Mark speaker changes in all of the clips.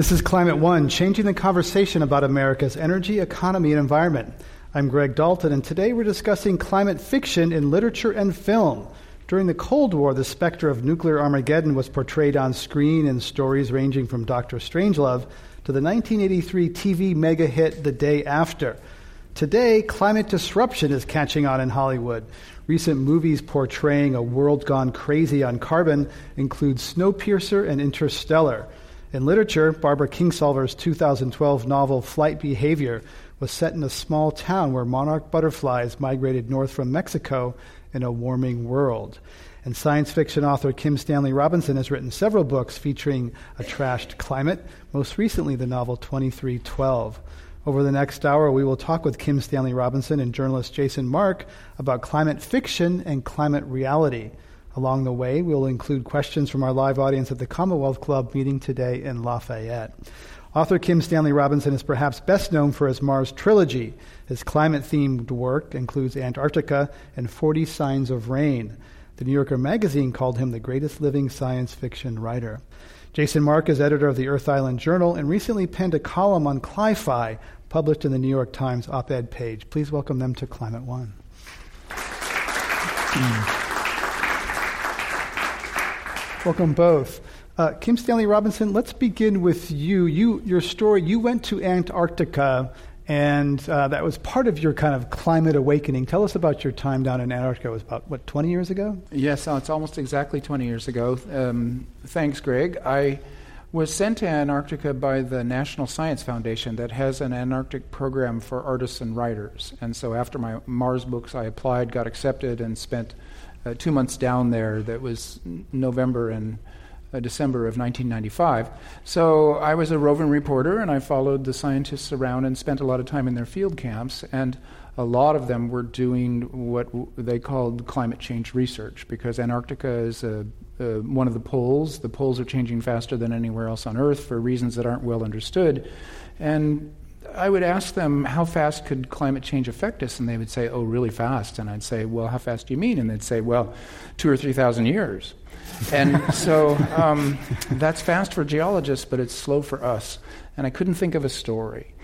Speaker 1: This is Climate One, changing the conversation about America's energy, economy, and environment. I'm Greg Dalton, and today we're discussing climate fiction in literature and film. During the Cold War, the specter of nuclear Armageddon was portrayed on screen in stories ranging from Doctor Strangelove to the 1983 TV mega hit The Day After. Today, climate disruption is catching on in Hollywood. Recent movies portraying a world gone crazy on carbon include Snowpiercer and Interstellar. In literature, Barbara Kingsolver's 2012 novel Flight Behavior was set in a small town where monarch butterflies migrated north from Mexico in a warming world. And science fiction author Kim Stanley Robinson has written several books featuring a trashed climate, most recently the novel 2312. Over the next hour, we will talk with Kim Stanley Robinson and journalist Jason Mark about climate fiction and climate reality. Along the way, we'll include questions from our live audience at the Commonwealth Club meeting today in Lafayette. Author Kim Stanley Robinson is perhaps best known for his Mars trilogy. His climate themed work includes Antarctica and 40 Signs of Rain. The New Yorker magazine called him the greatest living science fiction writer. Jason Mark is editor of the Earth Island Journal and recently penned a column on Cli-Fi published in the New York Times op ed page. Please welcome them to Climate One. Welcome both. Uh, Kim Stanley Robinson, let's begin with you. You, your story. You went to Antarctica, and uh, that was part of your kind of climate awakening. Tell us about your time down in Antarctica. It was about what 20 years ago?
Speaker 2: Yes, uh, it's almost exactly 20 years ago. Um, thanks, Greg. I was sent to Antarctica by the National Science Foundation that has an Antarctic program for artists and writers. And so after my Mars books, I applied, got accepted, and spent uh, two months down there. That was November and uh, December of 1995. So I was a roving reporter, and I followed the scientists around and spent a lot of time in their field camps. And a lot of them were doing what w- they called climate change research because Antarctica is a, one of the poles. The poles are changing faster than anywhere else on Earth for reasons that aren't well understood. And I would ask them, how fast could climate change affect us? And they would say, oh, really fast. And I'd say, well, how fast do you mean? And they'd say, well, two or 3,000 years. and so um, that's fast for geologists, but it's slow for us. And I couldn't think of a story.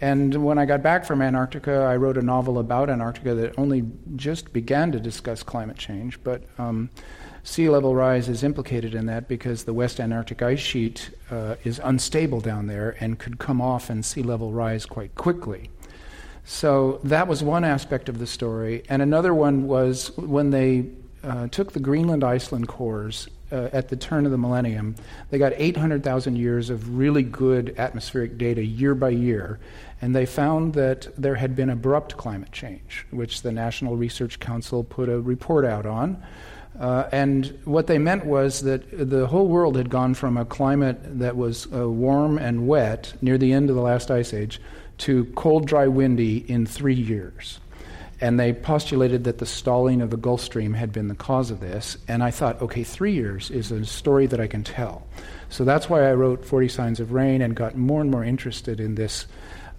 Speaker 2: And when I got back from Antarctica, I wrote a novel about Antarctica that only just began to discuss climate change, but um, sea level rise is implicated in that because the West Antarctic ice sheet uh, is unstable down there and could come off and sea level rise quite quickly. So that was one aspect of the story. And another one was when they uh, took the Greenland Iceland cores uh, at the turn of the millennium, they got 800,000 years of really good atmospheric data year by year. And they found that there had been abrupt climate change, which the National Research Council put a report out on. Uh, and what they meant was that the whole world had gone from a climate that was uh, warm and wet near the end of the last ice age to cold, dry, windy in three years. And they postulated that the stalling of the Gulf Stream had been the cause of this. And I thought, okay, three years is a story that I can tell. So that's why I wrote 40 Signs of Rain and got more and more interested in this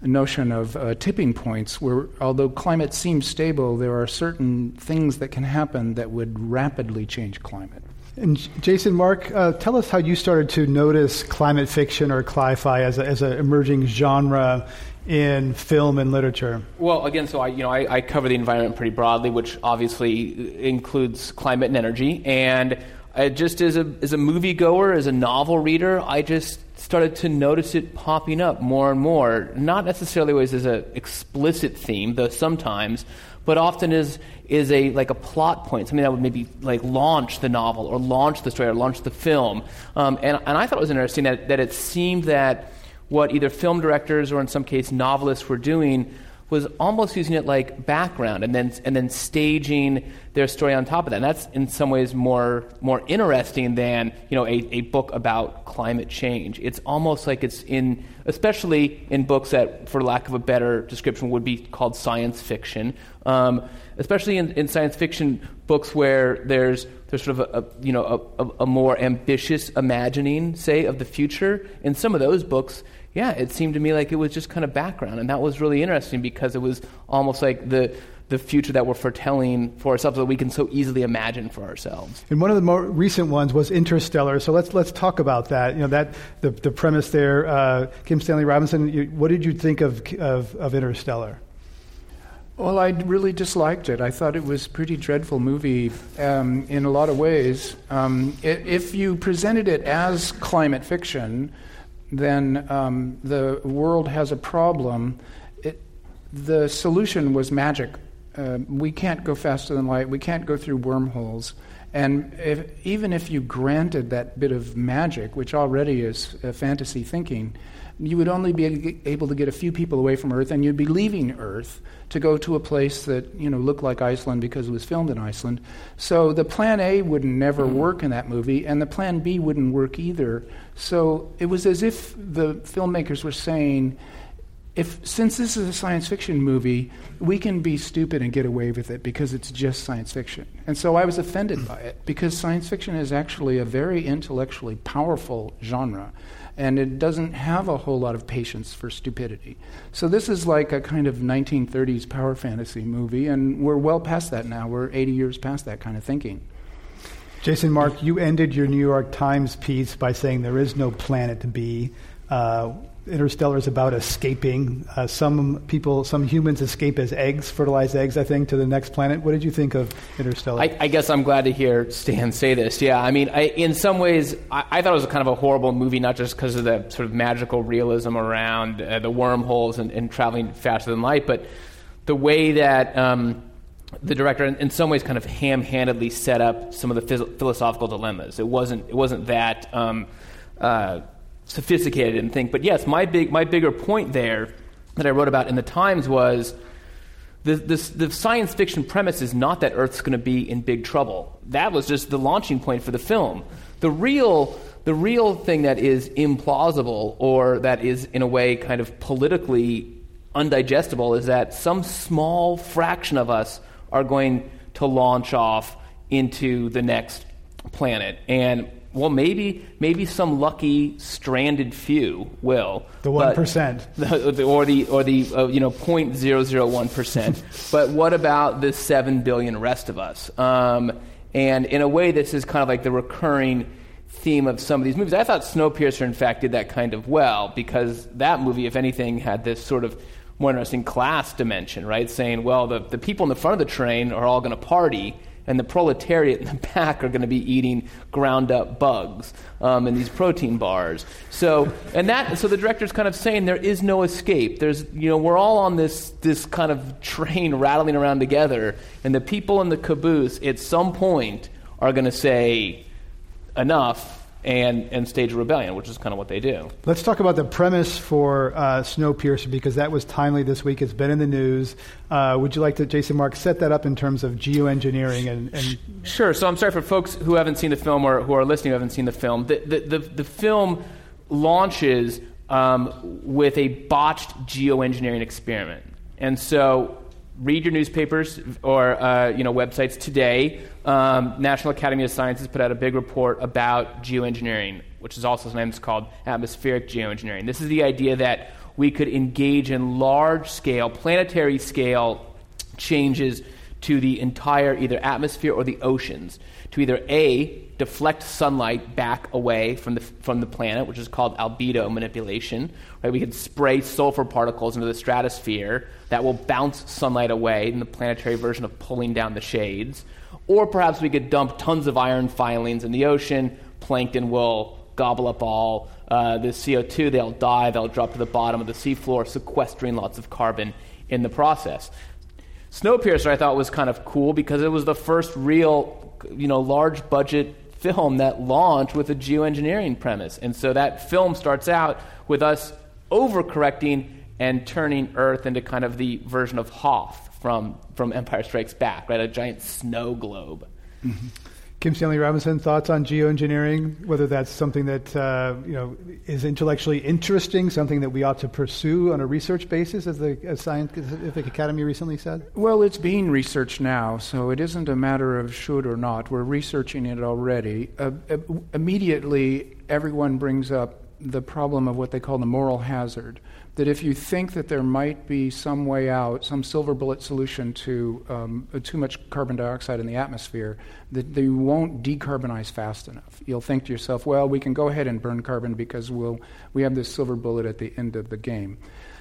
Speaker 2: notion of uh, tipping points where, although climate seems stable, there are certain things that can happen that would rapidly change climate.
Speaker 1: And Jason, Mark, uh, tell us how you started to notice climate fiction or cli-fi as, a, as an emerging genre in film and literature?
Speaker 3: Well, again, so I, you know, I, I, cover the environment pretty broadly, which obviously includes climate and energy. And I just as a as a moviegoer, as a novel reader, I just started to notice it popping up more and more. Not necessarily always as an explicit theme, though sometimes, but often as is a like a plot point, something that would maybe like launch the novel or launch the story or launch the film. Um, and and I thought it was interesting that that it seemed that what either film directors or in some case novelists were doing was almost using it like background and then and then staging their story on top of that. And that's in some ways more more interesting than you know a, a book about climate change. It's almost like it's in especially in books that, for lack of a better description, would be called science fiction. Um, especially in, in science fiction books where there's there's sort of a, a you know a, a, more ambitious imagining, say, of the future. In some of those books, yeah, it seemed to me like it was just kind of background, and that was really interesting because it was almost like the the future that we're foretelling for ourselves that we can so easily imagine for ourselves.
Speaker 1: And one of the more recent ones was Interstellar. So let's let's talk about that. You know that the the premise there. Uh, Kim Stanley Robinson, you, what did you think of, of, of Interstellar?
Speaker 2: Well, I really disliked it. I thought it was a pretty dreadful movie um, in a lot of ways. Um, if you presented it as climate fiction, then um, the world has a problem. It, the solution was magic. Uh, we can't go faster than light. We can't go through wormholes. And if, even if you granted that bit of magic, which already is uh, fantasy thinking, you would only be able to get a few people away from Earth, and you'd be leaving Earth to go to a place that you know looked like Iceland because it was filmed in Iceland. So the Plan A would never mm-hmm. work in that movie, and the Plan B wouldn't work either. So it was as if the filmmakers were saying, if since this is a science fiction movie, we can be stupid and get away with it because it's just science fiction. And so I was offended by it because science fiction is actually a very intellectually powerful genre and it doesn't have a whole lot of patience for stupidity. So this is like a kind of 1930s power fantasy movie and we're well past that now. We're 80 years past that kind of thinking.
Speaker 1: Jason Mark, you ended your New York Times piece by saying there is no planet B. Uh, Interstellar is about escaping. Uh, some people, some humans escape as eggs, fertilized eggs, I think, to the next planet. What did you think of Interstellar?
Speaker 3: I, I guess I'm glad to hear Stan say this. Yeah, I mean, I, in some ways, I, I, thought it was kind of a horrible movie, not just because of the sort of magical realism around uh, the wormholes and, and, traveling faster than light, but the way that. Um, the director, in, some ways, kind of ham-handedly set up some of the phys- philosophical dilemmas. It wasn't. It wasn't that um, uh, sophisticated and think. But yes, my big my bigger point there that I wrote about in the Times was the, the science fiction premise is not that Earth's going to be in big trouble. That was just the launching point for the film. The real the real thing that is implausible or that is in a way kind of politically undigestible is that some small fraction of us are going to launch off into the next planet. And well, maybe maybe some lucky stranded few will.
Speaker 1: The one percent,
Speaker 3: or the or the uh, you know point zero zero one percent. But what about the seven billion rest of us? Um, and in a way, this is kind of like the recurring theme of some of these movies. I thought Snowpiercer, in fact, did that kind of well because that movie, if anything, had this sort of more interesting class dimension, right? Saying, well, the, the people in the front of the train are all going to party and the proletariat in the back are going to be eating ground up bugs um, and these protein bars. So, and that, so the director's kind of saying there is no escape. There's, you know, we're all on this, this kind of train rattling around together, and the people in the caboose at some point are going to say, enough, and, and stage a rebellion, which is kind of what they do.
Speaker 1: Let's talk about the premise for uh, Snowpiercer because that was timely this week. It's been in the news. Uh, would you like to, Jason Mark, set that up in terms of geoengineering? And, and
Speaker 3: sure. So I'm sorry for folks who haven't seen the film or who are listening who haven't seen the film. The, the, the, the film launches um, with a botched geoengineering experiment. And so read your newspapers or uh, you know websites today. Um, National Academy of Sciences put out a big report about geoengineering, which is also sometimes called atmospheric geoengineering. This is the idea that we could engage in large scale, planetary scale changes to the entire either atmosphere or the oceans to either A, deflect sunlight back away from the, from the planet, which is called albedo manipulation. Right? We could spray sulfur particles into the stratosphere that will bounce sunlight away in the planetary version of pulling down the shades. Or perhaps we could dump tons of iron filings in the ocean. Plankton will gobble up all uh, the CO2. They'll die. They'll drop to the bottom of the seafloor, sequestering lots of carbon in the process. Snowpiercer, I thought, was kind of cool because it was the first real, you know, large budget film that launched with a geoengineering premise. And so that film starts out with us overcorrecting and turning Earth into kind of the version of Hoth from, from Empire Strikes Back, right? A giant snow globe.
Speaker 1: Mm-hmm. Kim Stanley Robinson, thoughts on geoengineering? Whether that's something that uh, you know is intellectually interesting, something that we ought to pursue on a research basis, as the as Scientific Academy recently said.
Speaker 2: Well, it's being researched now, so it isn't a matter of should or not. We're researching it already. Uh, uh, immediately, everyone brings up the problem of what they call the moral hazard that if you think that there might be some way out, some silver bullet solution to um, too much carbon dioxide in the atmosphere, that you won't decarbonize fast enough. You'll think to yourself, well, we can go ahead and burn carbon because we'll, we have this silver bullet at the end of the game.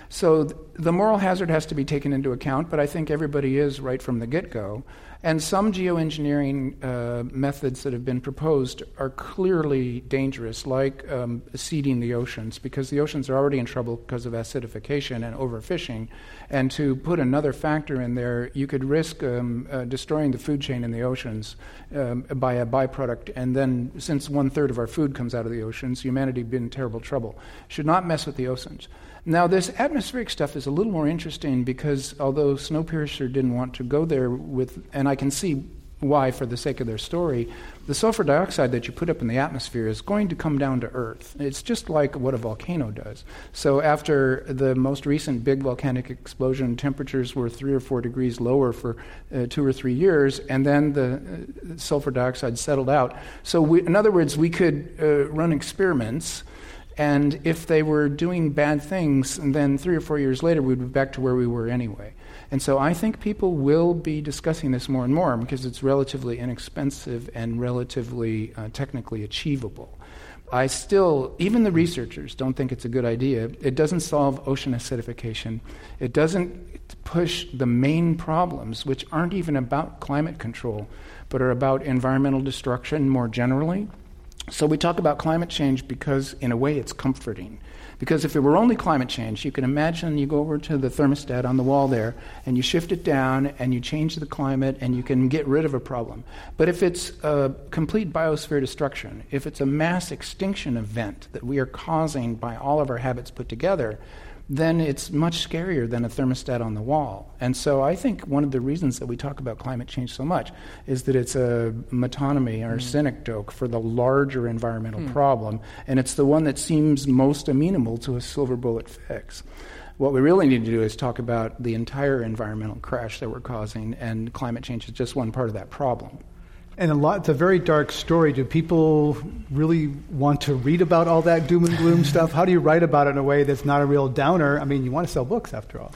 Speaker 2: So th- the moral hazard has to be taken into account, but I think everybody is right from the get go. And some geoengineering uh, methods that have been proposed are clearly dangerous, like um, seeding the oceans, because the oceans are already in trouble because of acidification and overfishing. And to put another factor in there, you could risk um, uh, destroying the food chain in the oceans um, by a byproduct. And then, since one third of our food comes out of the oceans, humanity would be in terrible trouble. Should not mess with the oceans. Now, this atmospheric stuff is a little more interesting because although Snowpiercer didn't want to go there with, and I can see why for the sake of their story, the sulfur dioxide that you put up in the atmosphere is going to come down to Earth. It's just like what a volcano does. So, after the most recent big volcanic explosion, temperatures were three or four degrees lower for uh, two or three years, and then the uh, sulfur dioxide settled out. So, we, in other words, we could uh, run experiments and if they were doing bad things, then three or four years later, we'd be back to where we were anyway. And so I think people will be discussing this more and more because it's relatively inexpensive and relatively uh, technically achievable. I still, even the researchers don't think it's a good idea. It doesn't solve ocean acidification. It doesn't push the main problems, which aren't even about climate control, but are about environmental destruction more generally so we talk about climate change because, in a way, it's comforting. Because if it were only climate change, you can imagine you go over to the thermostat on the wall there and you shift it down and you change the climate and you can get rid of a problem. But if it's a complete biosphere destruction, if it's a mass extinction event that we are causing by all of our habits put together, then it's much scarier than a thermostat on the wall. And so I think one of the reasons that we talk about climate change so much is that it's a metonymy or mm. synecdoche for the larger environmental mm. problem, and it's the one that seems most amenable to a silver bullet fix. What we really need to do is talk about the entire environmental crash that we're causing, and climate change is just one part of that problem.
Speaker 1: And a lot, it's a very dark story. Do people really want to read about all that doom and gloom stuff? How do you write about it in a way that's not a real downer? I mean, you want to sell books after all.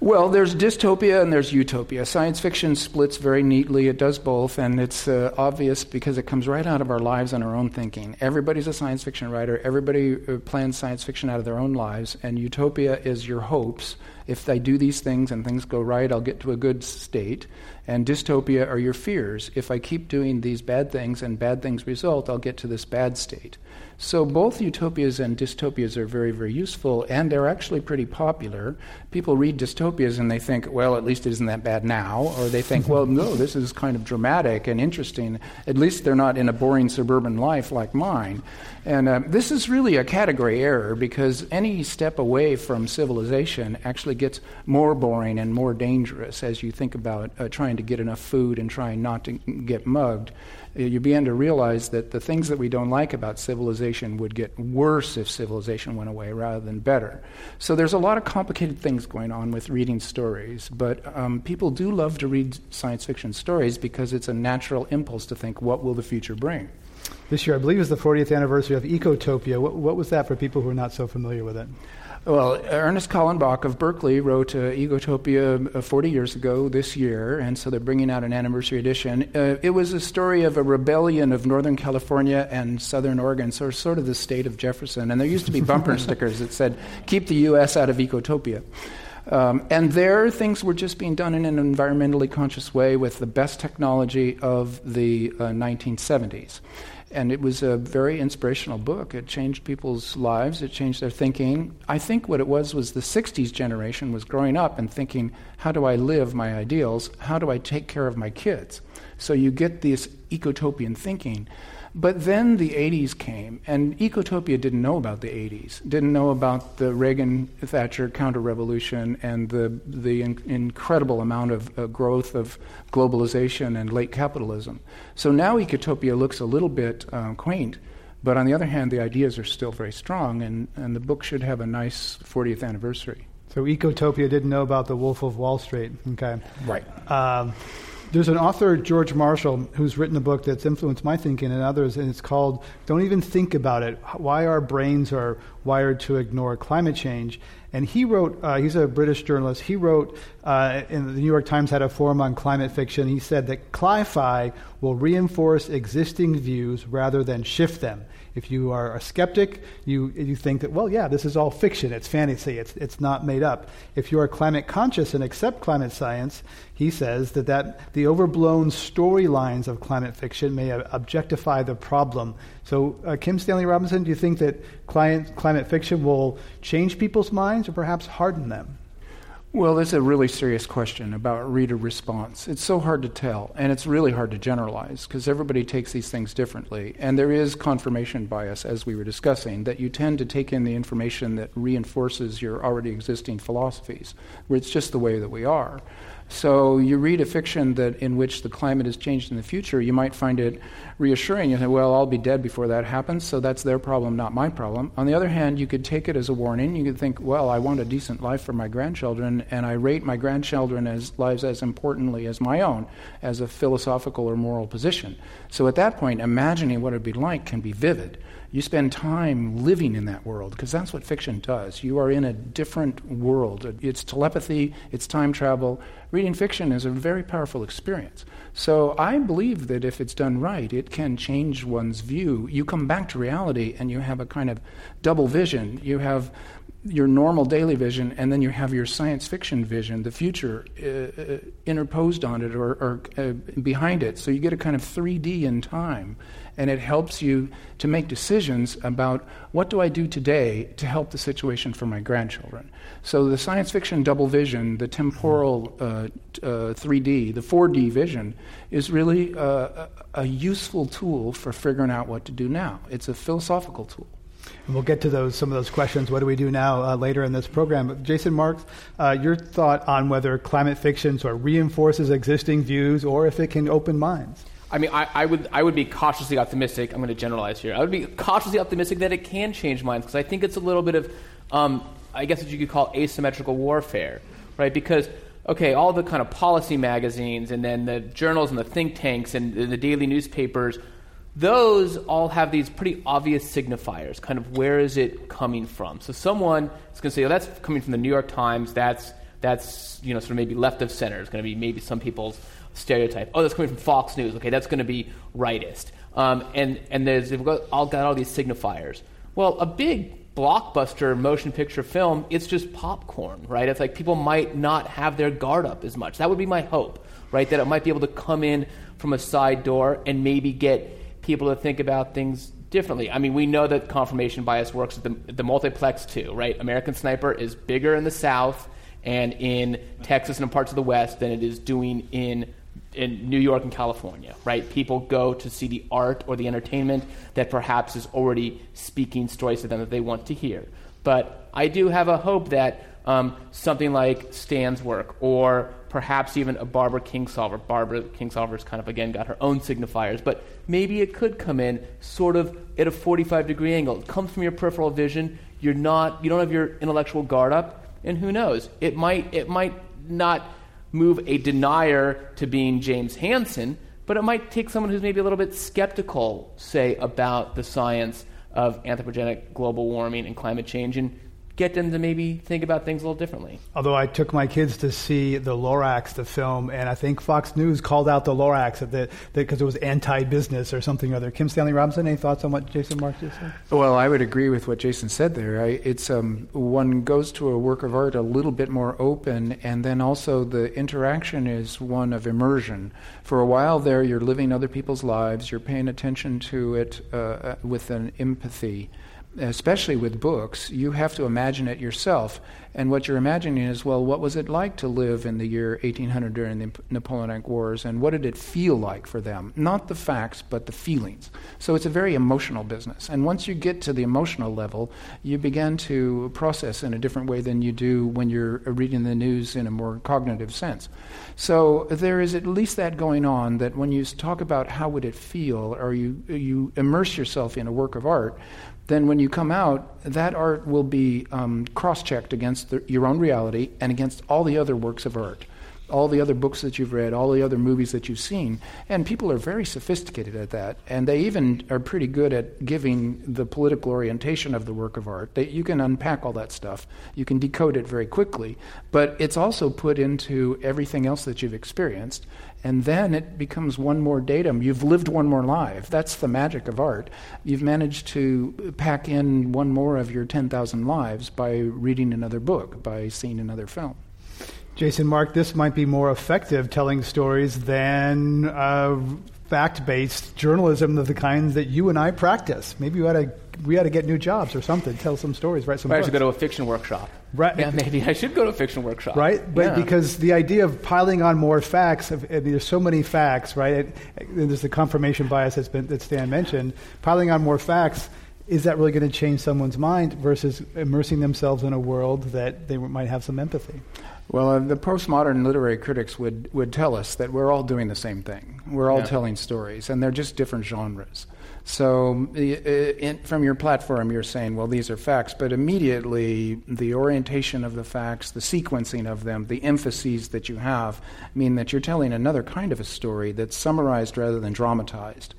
Speaker 2: Well, there's dystopia and there's utopia. Science fiction splits very neatly. It does both, and it's uh, obvious because it comes right out of our lives and our own thinking. Everybody's a science fiction writer. Everybody uh, plans science fiction out of their own lives, and utopia is your hopes. If I do these things and things go right, I'll get to a good state. And dystopia are your fears. If I keep doing these bad things and bad things result, I'll get to this bad state. So both utopias and dystopias are very, very useful, and they're actually pretty popular. People read dystopias and they think, well, at least it isn't that bad now, or they think, well, no, this is kind of dramatic and interesting. At least they're not in a boring suburban life like mine. And uh, this is really a category error because any step away from civilization actually actually gets more boring and more dangerous as you think about uh, trying to get enough food and trying not to get mugged. Uh, you begin to realize that the things that we don't like about civilization would get worse if civilization went away rather than better. So there's a lot of complicated things going on with reading stories, but um, people do love to read science fiction stories because it's a natural impulse to think, what will the future bring?
Speaker 1: This year, I believe, is the 40th anniversary of Ecotopia. What, what was that for people who are not so familiar with it?
Speaker 2: Well, Ernest Callenbach of Berkeley wrote uh, Ecotopia uh, 40 years ago this year, and so they're bringing out an anniversary edition. Uh, it was a story of a rebellion of Northern California and Southern Oregon, so sort of the state of Jefferson. And there used to be bumper stickers that said, Keep the U.S. out of Ecotopia. Um, and there, things were just being done in an environmentally conscious way with the best technology of the 1970s. And it was a very inspirational book. It changed people's lives, it changed their thinking. I think what it was was the 60s generation was growing up and thinking, how do I live my ideals? How do I take care of my kids? So you get this ecotopian thinking. But then the 80s came, and Ecotopia didn't know about the 80s, didn't know about the Reagan Thatcher counter revolution and the, the in- incredible amount of uh, growth of globalization and late capitalism. So now Ecotopia looks a little bit uh, quaint, but on the other hand, the ideas are still very strong, and, and the book should have a nice 40th anniversary.
Speaker 1: So Ecotopia didn't know about the Wolf of Wall Street. Okay.
Speaker 2: Right.
Speaker 1: Um, there's an author, George Marshall, who's written a book that's influenced my thinking and others, and it's called Don't Even Think About It Why Our Brains Are Wired to Ignore Climate Change. And he wrote, uh, he's a British journalist, he wrote, uh, in the New York Times had a forum on climate fiction. He said that cli fi will reinforce existing views rather than shift them. If you are a skeptic, you, you think that, well, yeah, this is all fiction, it's fantasy, it's, it's not made up. If you are climate conscious and accept climate science, he says that, that the overblown storylines of climate fiction may objectify the problem. So, uh, Kim Stanley Robinson, do you think that climate, climate fiction will change people's minds or perhaps harden them?
Speaker 2: Well, that's a really serious question about reader response. It's so hard to tell, and it's really hard to generalize because everybody takes these things differently. And there is confirmation bias, as we were discussing, that you tend to take in the information that reinforces your already existing philosophies, where it's just the way that we are. So you read a fiction that in which the climate has changed in the future, you might find it reassuring. You say, "Well, I'll be dead before that happens, so that's their problem, not my problem." On the other hand, you could take it as a warning. You could think, "Well, I want a decent life for my grandchildren, and I rate my grandchildren as lives as importantly as my own, as a philosophical or moral position." So at that point, imagining what it'd be like can be vivid you spend time living in that world because that's what fiction does. You are in a different world. It's telepathy, it's time travel. Reading fiction is a very powerful experience. So I believe that if it's done right, it can change one's view. You come back to reality and you have a kind of double vision. You have your normal daily vision, and then you have your science fiction vision, the future uh, uh interposed on it or, or uh, behind it. So you get a kind of 3D in time and it helps you to make decisions about what do I do today to help the situation for my grandchildren. So the science fiction double vision, the temporal uh, uh, 3D, the 4D vision, is really uh, a useful tool for figuring out what to do now. It's a philosophical tool.
Speaker 1: And we'll get to those some of those questions. What do we do now uh, later in this program? But Jason Marks, uh, your thought on whether climate fiction sort of reinforces existing views or if it can open minds.
Speaker 3: I mean, I, I, would I would be cautiously optimistic. I'm going to generalize here. I would be cautiously optimistic that it can change minds because I think it's a little bit of, um, I guess what you could call asymmetrical warfare, right? Because okay, all the kind of policy magazines and then the journals and the think tanks and the daily newspapers, those all have these pretty obvious signifiers. Kind of where is it coming from? So someone is going to say, oh, that's coming from the New York Times. That's that's you know sort of maybe left of center. It's going to be maybe some people's stereotype. Oh, that's coming from Fox News. Okay, that's going to be rightist. Um, and and there's they've got all got all these signifiers. Well, a big blockbuster motion picture film, it's just popcorn, right? It's like people might not have their guard up as much. That would be my hope, right? That it might be able to come in from a side door and maybe get people to think about things differently. I mean, we know that confirmation bias works at the, the multiplex too, right? American Sniper is bigger in the South and in Texas and in parts of the West than it is doing in in New York and California, right? People go to see the art or the entertainment that perhaps is already speaking stories to them that they want to hear. But I do have a hope that um, something like Stan's work, or perhaps even a Barbara Kingsolver. Barbara Kingsolver's kind of again got her own signifiers, but maybe it could come in sort of at a 45 degree angle. It comes from your peripheral vision. You're not, you don't have your intellectual guard up, and who knows? It might, it might not move a denier to being James Hansen, but it might take someone who's maybe a little bit skeptical, say, about the science of anthropogenic global warming and climate change and get them to maybe think about things a little differently.
Speaker 1: Although I took my kids to see the Lorax, the film, and I think Fox News called out the Lorax because it was anti-business or something or other. Kim Stanley Robinson, any thoughts on what Jason Mark just said?
Speaker 2: Well, I would agree with what Jason said there. I, it's um, one goes to a work of art a little bit more open, and then also the interaction is one of immersion. For a while there, you're living other people's lives. You're paying attention to it uh, uh with an empathy especially with books, you have to imagine it yourself. And what you're imagining is, well, what was it like to live in the year 1800 during the Napoleonic Wars, and what did it feel like for them? Not the facts, but the feelings. So it's a very emotional business. And once you get to the emotional level, you begin to process in a different way than you do when you're reading the news in a more cognitive sense. So there is at least that going on that when you talk about how would it feel, or you, you immerse yourself in a work of art, then when you come out, that art will be um, cross checked against the, your own reality and against all the other works of art, all the other books that you've read, all the other movies that you've seen. And people are very sophisticated at that. And they even are pretty good at giving the political orientation of the work of art. They, you can unpack all that stuff, you can decode it very quickly. But it's also put into everything else that you've experienced. And then it becomes one more datum. You've lived one more life. That's the magic of art. You've managed to pack in one more of your 10,000 lives by reading another book, by seeing another film.
Speaker 1: Jason Mark, this might be more effective telling stories than uh, fact based journalism of the kinds that you and I practice. Maybe you ought to, we ought to get new jobs or something, tell some stories, write some
Speaker 3: I
Speaker 1: books.
Speaker 3: should go to a fiction workshop.
Speaker 1: Right.
Speaker 3: Yeah, maybe I should go to a fiction workshop.
Speaker 1: Right? But
Speaker 3: yeah.
Speaker 1: because the idea of piling on more facts, of, there's so many facts, right? And there's the confirmation bias that's been, that Stan mentioned. Piling on more facts, is that really going to change someone's mind versus immersing themselves in a world that they might have some empathy?
Speaker 2: Well, uh, the postmodern literary critics would, would tell us that we're all doing the same thing. We're all yeah. telling stories, and they're just different genres. So, in, from your platform, you're saying, well, these are facts, but immediately the orientation of the facts, the sequencing of them, the emphases that you have mean that you're telling another kind of a story that's summarized rather than dramatized.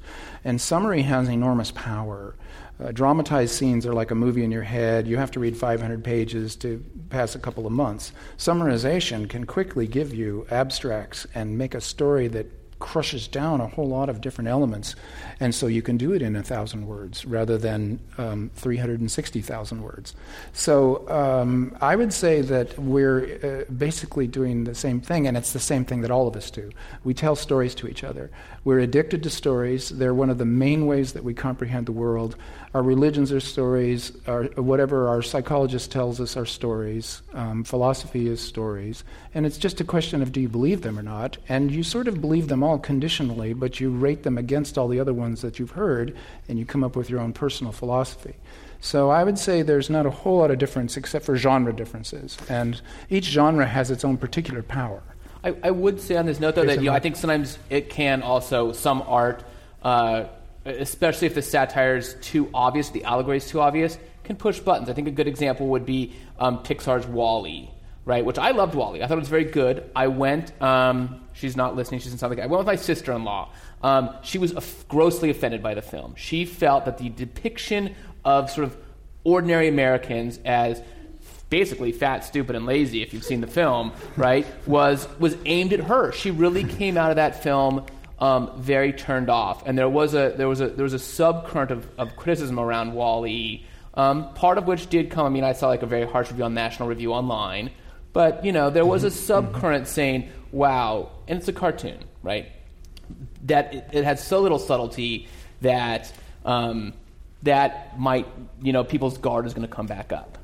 Speaker 2: And summary has enormous power. Uh, dramatized scenes are like a movie in your head. You have to read 500 pages to pass a couple of months. Summarization can quickly give you abstracts and make a story that crushes down a whole lot of different elements. And so you can do it in a thousand words rather than um, 360,000 words. So um, I would say that we're uh, basically doing the same thing, and it's the same thing that all of us do. We tell stories to each other. We're addicted to stories, they're one of the main ways that we comprehend the world. Our religions are stories, our, whatever our psychologist tells us are stories, um, philosophy is stories. And it's just a question of do you believe them or not? And you sort of believe them all conditionally, but you rate them against all the other ones that you've heard, and you come up with your own personal philosophy. So I would say there's not a whole lot of difference except for genre differences. And each genre has its own particular power.
Speaker 3: I, I would say on this note, though, that you know, I think sometimes it can also, some art, uh, especially if the satire is too obvious, the allegory is too obvious, can push buttons. I think a good example would be um, Pixar's WALL-E right? Which I loved WALL-E. I thought it was very good. I went. Um, she's not listening. She's doesn't sound I went with my sister-in-law. Um, she was grossly offended by the film. She felt that the depiction of sort of ordinary Americans as basically fat, stupid, and lazy, if you've seen the film, right, was was aimed at her. She really came out of that film. Um, very turned off, and there was a there was a there was a subcurrent of, of criticism around WALL-E, um, part of which did come. I mean, I saw like a very harsh review on National Review Online, but, you know, there was a mm-hmm. subcurrent saying, wow, and it's a cartoon, right? That it, it had so little subtlety that um, that might, you know, people's guard is going to come back up.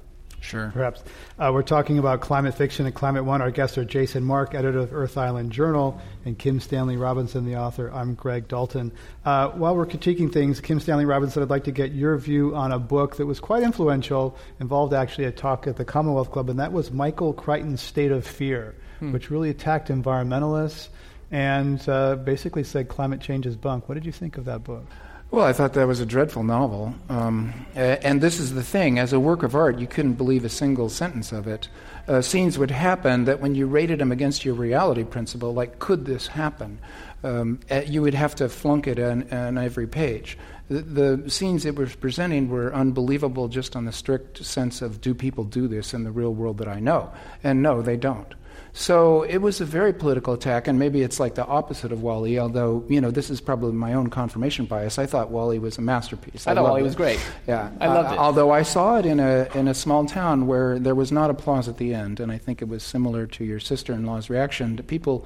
Speaker 2: Sure.
Speaker 1: Perhaps. Uh, we're talking about climate fiction and Climate One. Our guests are Jason Mark, editor of Earth Island Journal, and Kim Stanley Robinson, the author. I'm Greg Dalton. Uh, while we're critiquing things, Kim Stanley Robinson, I'd like to get your view on a book that was quite influential, involved actually a talk at the Commonwealth Club, and that was Michael Crichton's State of Fear, hmm. which really attacked environmentalists and uh, basically said climate change is bunk. What did you think of that book?
Speaker 2: Well, I thought that was a dreadful novel. Um, and this is the thing as a work of art, you couldn't believe a single sentence of it. Uh, scenes would happen that when you rated them against your reality principle, like, could this happen? Um, you would have to flunk it on, on every page. The, the, scenes it was presenting were unbelievable just on the strict sense of do people do this in the real world that I know? And no, they don't. So it was a very political attack, and maybe it's like the opposite of WALL-E, although, you know, this is probably my own confirmation bias. I thought WALL-E was a masterpiece.
Speaker 3: I, I thought WALL-E was great.
Speaker 2: Yeah.
Speaker 3: I loved uh, it.
Speaker 2: Although I saw it in a, in a small town where there was not applause at the end, and I think it was similar to your sister in law's reaction. To people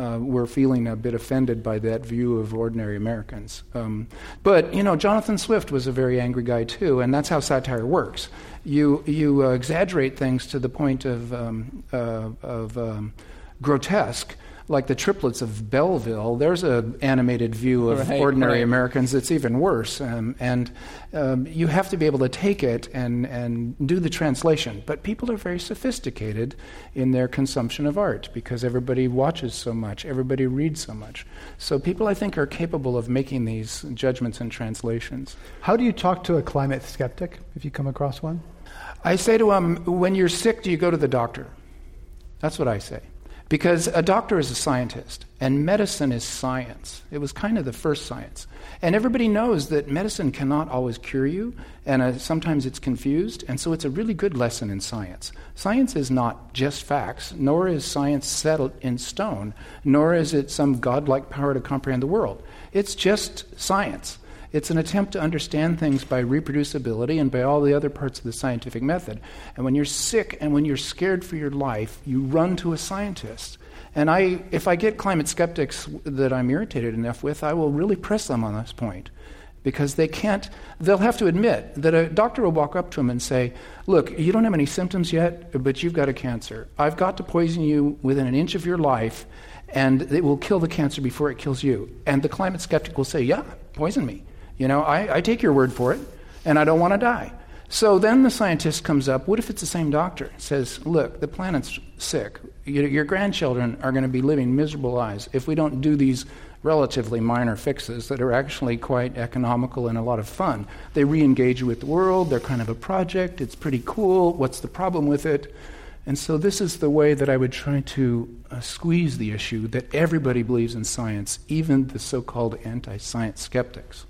Speaker 2: uh, were feeling a bit offended by that view of ordinary Americans. Um, but, you know, Jonathan Swift was a very angry guy, too, and that's how satire works you, you uh, exaggerate things to the point of, um, uh, of um, grotesque, like the triplets of Belleville. There's an animated view of right, ordinary right. Americans that's even worse. Um, and um, you have to be able to take it and, and do the translation. But people are very sophisticated in their consumption of art because everybody watches so much, everybody reads so much. So people, I think, are capable of making these judgments and translations.
Speaker 1: How do you talk to a climate skeptic if you come across one?
Speaker 2: I say to them, when you're sick, do you go to the doctor? That's what I say. Because a doctor is a scientist, and medicine is science. It was kind of the first science. And everybody knows that medicine cannot always cure you, and uh, sometimes it's confused, and so it's a really good lesson in science. Science is not just facts, nor is science settled in stone, nor is it some godlike power to comprehend the world. It's just science. It's an attempt to understand things by reproducibility and by all the other parts of the scientific method. And when you're sick and when you're scared for your life, you run to a scientist. And I, if I get climate skeptics that I'm irritated enough with, I will really press them on this point. Because they can't, they'll have to admit that a doctor will walk up to them and say, Look, you don't have any symptoms yet, but you've got a cancer. I've got to poison you within an inch of your life, and it will kill the cancer before it kills you. And the climate skeptic will say, Yeah, poison me. You know, I, I take your word for it, and I don't want to die. So then the scientist comes up. What if it's the same doctor? Says, look, the planet's sick. Your, grandchildren are going to be living miserable lives if we don't do these relatively minor fixes that are actually quite economical and a lot of fun. They re engage with the world, they're kind of a project, it's pretty cool. What's the problem with it? And so, this is the way that I would try to uh, squeeze the issue that everybody believes in science, even the so called anti science skeptics.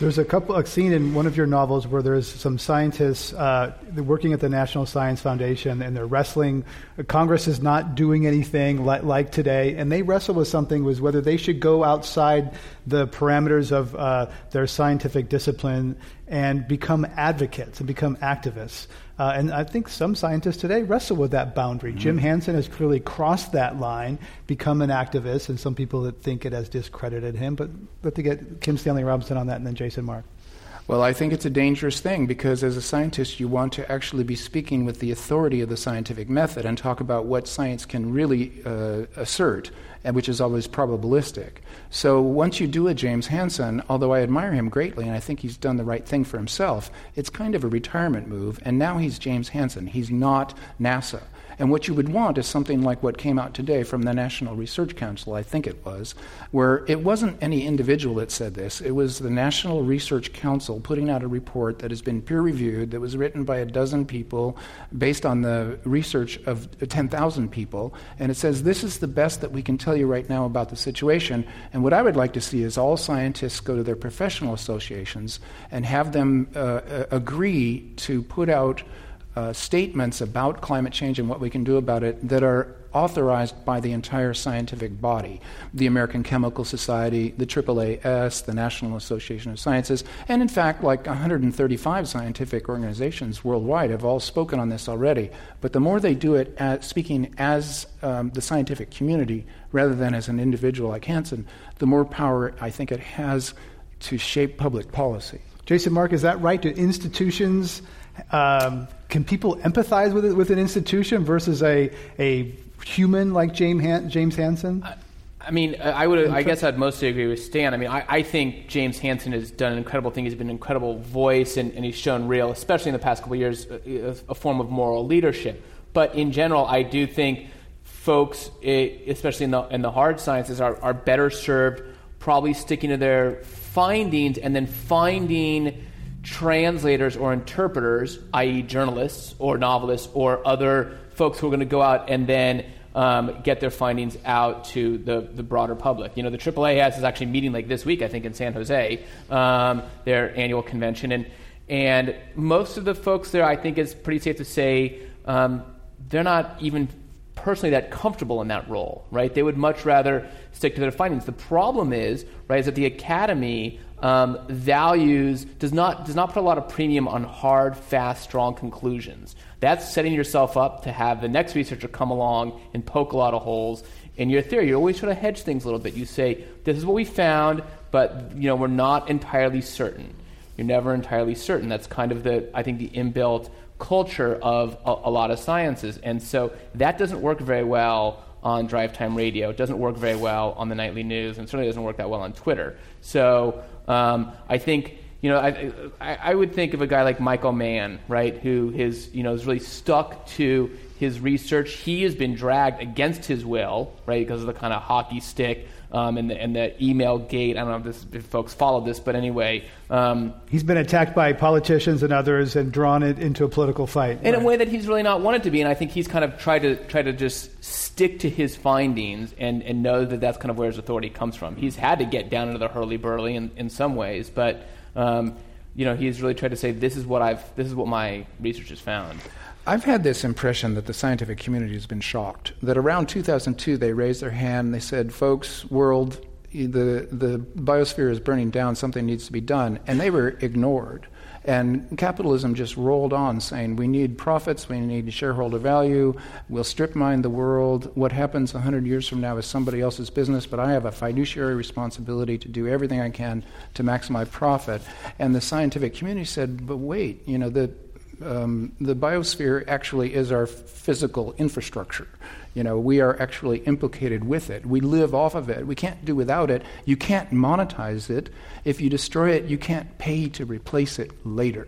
Speaker 1: There's a couple a scene in one of your novels where there's some scientists uh, working at the National Science Foundation, and they're wrestling. Congress is not doing anything like, like today, and they wrestle with something was whether they should go outside the parameters of uh, their scientific discipline and become advocates and become activists. Uh, and I think some scientists today wrestle with that boundary. Mm-hmm. Jim Hansen has clearly crossed that line, become an activist, and some people that think it has discredited him. But let to get Kim Stanley Robinson on that, and then Jason Mark.
Speaker 2: Well, I think it's a dangerous thing because as a scientist, you want to actually be speaking with the authority of the scientific method and talk about what science can really uh, assert, and which is always probabilistic. So once you do a James Hansen, although I admire him greatly and I think he's done the right thing for himself, it's kind of a retirement move, and now he's James Hansen. He's not NASA. And what you would want is something like what came out today from the National Research Council, I think it was, where it wasn't any individual that said this. It was the National Research Council putting out a report that has been peer reviewed, that was written by a dozen people based on the research of 10,000 people. And it says, This is the best that we can tell you right now about the situation. And what I would like to see is all scientists go to their professional associations and have them uh, agree to put out uh, statements about climate change and what we can do about it that are authorized by the entire scientific body the American Chemical Society, the AAAS, the National Association of Sciences, and in fact, like 135 scientific organizations worldwide have all spoken on this already. But the more they do it as, speaking as um, the scientific community rather than as an individual like Hansen, the more power I think it has to shape public policy.
Speaker 1: Jason Mark, is that right? Do institutions um, can people empathize with it, with an institution versus a a human like James Han- James Hansen?
Speaker 3: I, I mean, uh, I would. I guess I'd mostly agree with Stan. I mean, I, I, think James Hansen has done an incredible thing. He's been an incredible voice, and, and he's shown real, especially in the past couple uh, uh, of years, a, a, form of moral leadership. But in general, I do think folks, especially in the in the hard sciences, are, are better served probably sticking to their findings and then finding translators or interpreters, i.e., journalists or novelists or other folks who are going to go out and then um, get their findings out to the, the broader public. You know, the AAAS is actually meeting like this week, I think, in San Jose, um, their annual convention. And, and most of the folks there, I think it's pretty safe to say, um, they're not even personally that comfortable in that role, right? They would much rather stick to their findings. The problem is, right, is that the academy um, values does not does not put a lot of premium on hard, fast, strong conclusions. That's setting yourself up to have the next researcher come along and poke a lot of holes in your theory. You always try to hedge things a little bit. You say, "This is what we found, but you know we're not entirely certain." You're never entirely certain. That's kind of the I think the inbuilt culture of a, a lot of sciences, and so that doesn't work very well on drive time radio. It doesn't work very well on the nightly news, and certainly doesn't work that well on Twitter. So um, I think you know I, I, I, would think of a guy like Michael Mann, right, who has you know is really stuck to his research. He has been dragged against his will, right, because of the kind of hockey stick um, and, the, and the email gate. I don't know if, this, if folks followed this, but anyway. Um,
Speaker 1: he's been attacked by politicians and others and drawn it into a political fight.
Speaker 3: In right. a way that he's really not wanted to be, and I think he's kind of tried to, try to just stick to his findings and, and know that that's kind of where his authority comes from. He's had to get down into the hurly-burly in, in some ways, but... Um, you know, he's really tried to say, "This is what I've, this is what my research has found."
Speaker 2: I've had this impression that the scientific community has been shocked. That around 2002, they raised their hand. They said, "Folks, world, the the biosphere is burning down. Something needs to be done," and they were ignored. And capitalism just rolled on, saying, We need profits, we need shareholder value, we'll strip mine the world. What happens 100 years from now is somebody else's business, but I have a fiduciary responsibility to do everything I can to maximize profit. And the scientific community said, But wait, you know, the um, the biosphere actually is our physical infrastructure. You know, we are actually implicated with it. We live off of it. We can't do without it. You can't monetize it. If you destroy it, you can't pay to replace it later.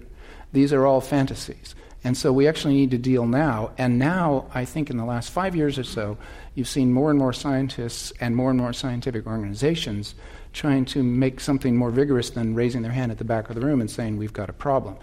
Speaker 2: These are all fantasies. And so we actually need to deal now. And now, I think in the last five years or so, you've seen more and more scientists and more and more scientific organizations trying to make something more vigorous than raising their hand at the back of the room and saying, We've got a problem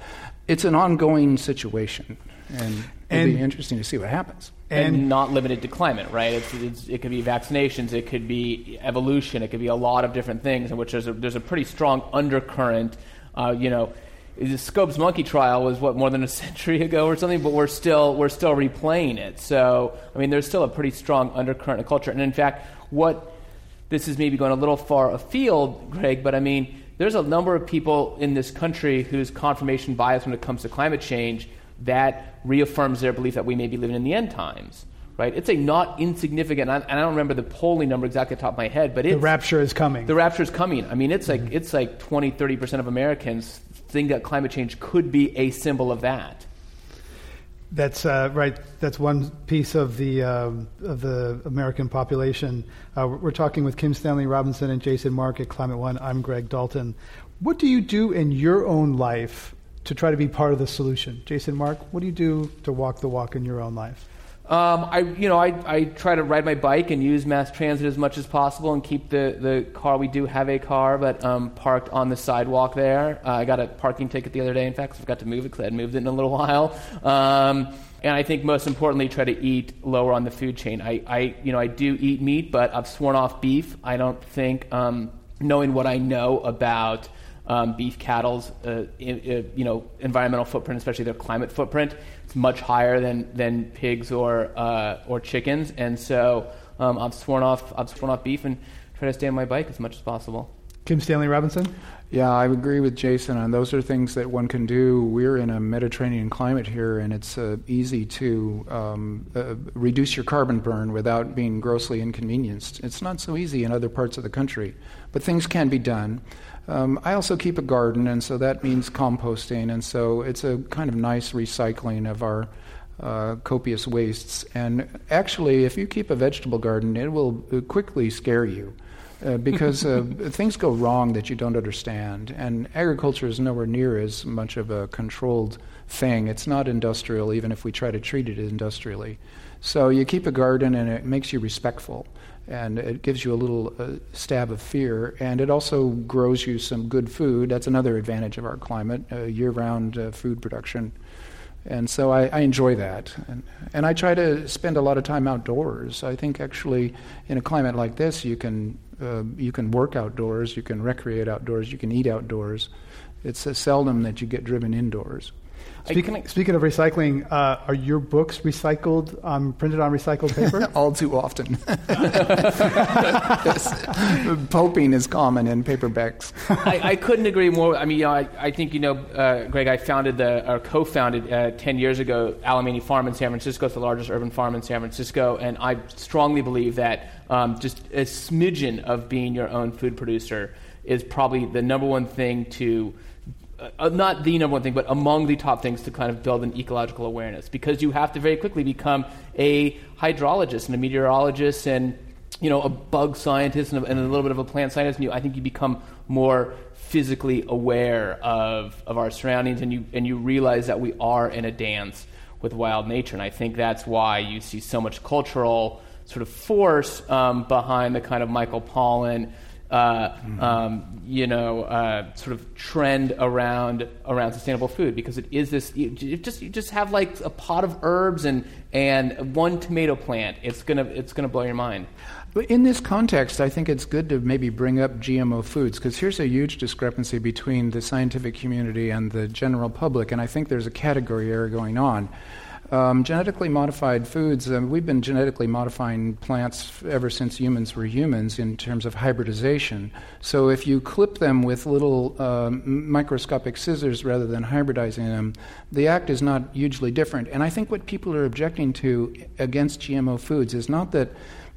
Speaker 2: it's an ongoing situation, and it'll be interesting to see what happens.
Speaker 3: And, and not limited to climate, right? It's, it's, it could be vaccinations, it could be evolution, it could be a lot of different things in which there's a, there's a pretty strong undercurrent. Uh, you know, the Scopes monkey trial was what more than a century ago or something, but we're still we're still replaying it. So I mean, there's still a pretty strong undercurrent of culture, and in fact, what this is maybe going a little far afield, Greg, but I mean there's a number of people in this country whose confirmation bias when it comes to climate change that reaffirms their belief that we may be living in the end times. Right? It's a not insignificant, and I don't remember the polling number exactly at the top of my head, but
Speaker 1: the rapture is coming.
Speaker 3: The rapture is coming. I mean, it's like mm-hmm. it's like 20, 30 percent of Americans think that climate change could be a symbol of that.
Speaker 1: That's uh, right. That's one piece of the uh, of the American population. Uh, we're talking with Kim Stanley Robinson and Jason Mark at Climate One. I'm Greg Dalton. What do you do in your own life to try to be part of the solution? Jason Mark, what do you do to walk the walk in your own life?
Speaker 3: Um, I, you know, I, I try to ride my bike and use mass transit as much as possible and keep the, the car. We do have a car, but um, parked on the sidewalk there. Uh, I got a parking ticket the other day. In fact, I forgot to move it because I had moved it in a little while. Um, and I think most importantly, try to eat lower on the food chain. I, I, you know, I do eat meat, but I've sworn off beef. I don't think, um, knowing what I know about um, beef cattle's uh, in, uh, you know environmental footprint, especially their climate footprint, it's much higher than than pigs or uh, or chickens, and so um, I've sworn off I've sworn off beef and try to stay on my bike as much as possible.
Speaker 1: Kim Stanley Robinson?
Speaker 2: Yeah, I agree with Jason on those are things that one can do. We're in a Mediterranean climate here, and it's uh, easy to um, uh, reduce your carbon burn without being grossly inconvenienced. It's not so easy in other parts of the country, but things can be done. Um, I also keep a garden, and so that means composting, and so it's a kind of nice recycling of our uh, copious wastes. And actually, if you keep a vegetable garden, it will uh, quickly scare you. Uh, because uh, things go wrong that you don't understand. And agriculture is nowhere near as much of a controlled thing. It's not industrial, even if we try to treat it industrially. So you keep a garden, and it makes you respectful. And it gives you a little uh, stab of fear. And it also grows you some good food. That's another advantage of our climate uh, year round uh, food production. And so I, I enjoy that. And, and I try to spend a lot of time outdoors. I think actually, in a climate like this, you can uh, you can work outdoors, you can recreate outdoors, you can eat outdoors. It's uh, seldom that you get driven indoors.
Speaker 1: Speaking, speaking of recycling, uh, are your books recycled, um, printed on recycled paper?
Speaker 2: All too often. yes. Pulping is common in paperbacks.
Speaker 3: I, I, couldn't agree more. I mean, you know, I, I, think, you know, uh, Greg, I founded the, or co founded uh, 10 years ago Alemany Farm in San Francisco. It's the largest urban farm in San Francisco. And I strongly believe that um, just a smidgen of being your own food producer is probably the number one thing to uh, not the number one thing, but among the top things to kind of build an ecological awareness because you have to very quickly become a hydrologist and a meteorologist and you know a bug scientist and a, and a little bit of a plant scientist. And you, I think you become more physically aware of, of our surroundings and you, and you realize that we are in a dance with wild nature. And I think that's why you see so much cultural sort of force um, behind the kind of Michael Pollan uh, mm-hmm. um, you know, uh, sort of trend around around sustainable food because it is this. You, you, just you just have like a pot of herbs and and one tomato plant. It's gonna it's gonna blow your mind.
Speaker 2: But in this context, I think it's good to maybe bring up GMO foods because here's a huge discrepancy between the scientific community and the general public, and I think there's a category error going on. Um, genetically modified foods, um, we've been genetically modifying plants ever since humans were humans in terms of hybridization. So if you clip them with little um, microscopic scissors rather than hybridizing them, the act is not hugely different. And I think what people are objecting to against GMO foods is not that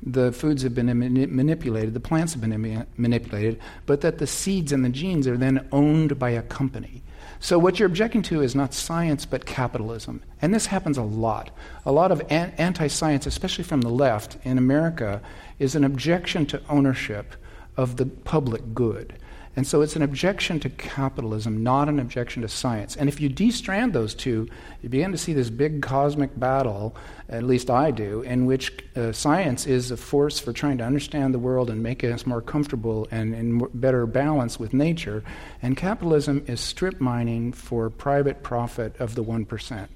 Speaker 2: the foods have been manipulated, the plants have been manipulated, but that the seeds and the genes are then owned by a company. So, what you're objecting to is not science, but capitalism. And this happens a lot. A lot of an- anti science, especially from the left in America, is an objection to ownership of the public good. And so it's an objection to capitalism, not an objection to science. And if you destrand those two, you begin to see this big cosmic battle, at least I do, in which uh, science is a force for trying to understand the world and make us more comfortable and in better balance with nature. And capitalism is strip mining for private profit of the 1%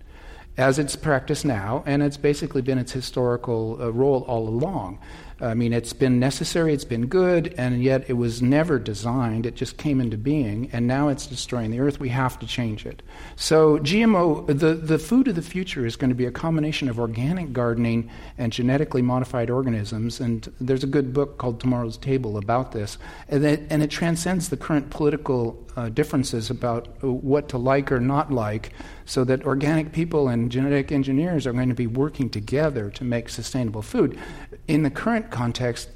Speaker 2: as it's practiced now, and it's basically been its historical uh, role all along. I mean, it's been necessary, it's been good, and yet it was never designed. It just came into being, and now it's destroying the earth. We have to change it. So, GMO, the, the food of the future is going to be a combination of organic gardening and genetically modified organisms. And there's a good book called Tomorrow's Table about this. And it, and it transcends the current political uh, differences about what to like or not like, so that organic people and genetic engineers are going to be working together to make sustainable food. In the current context,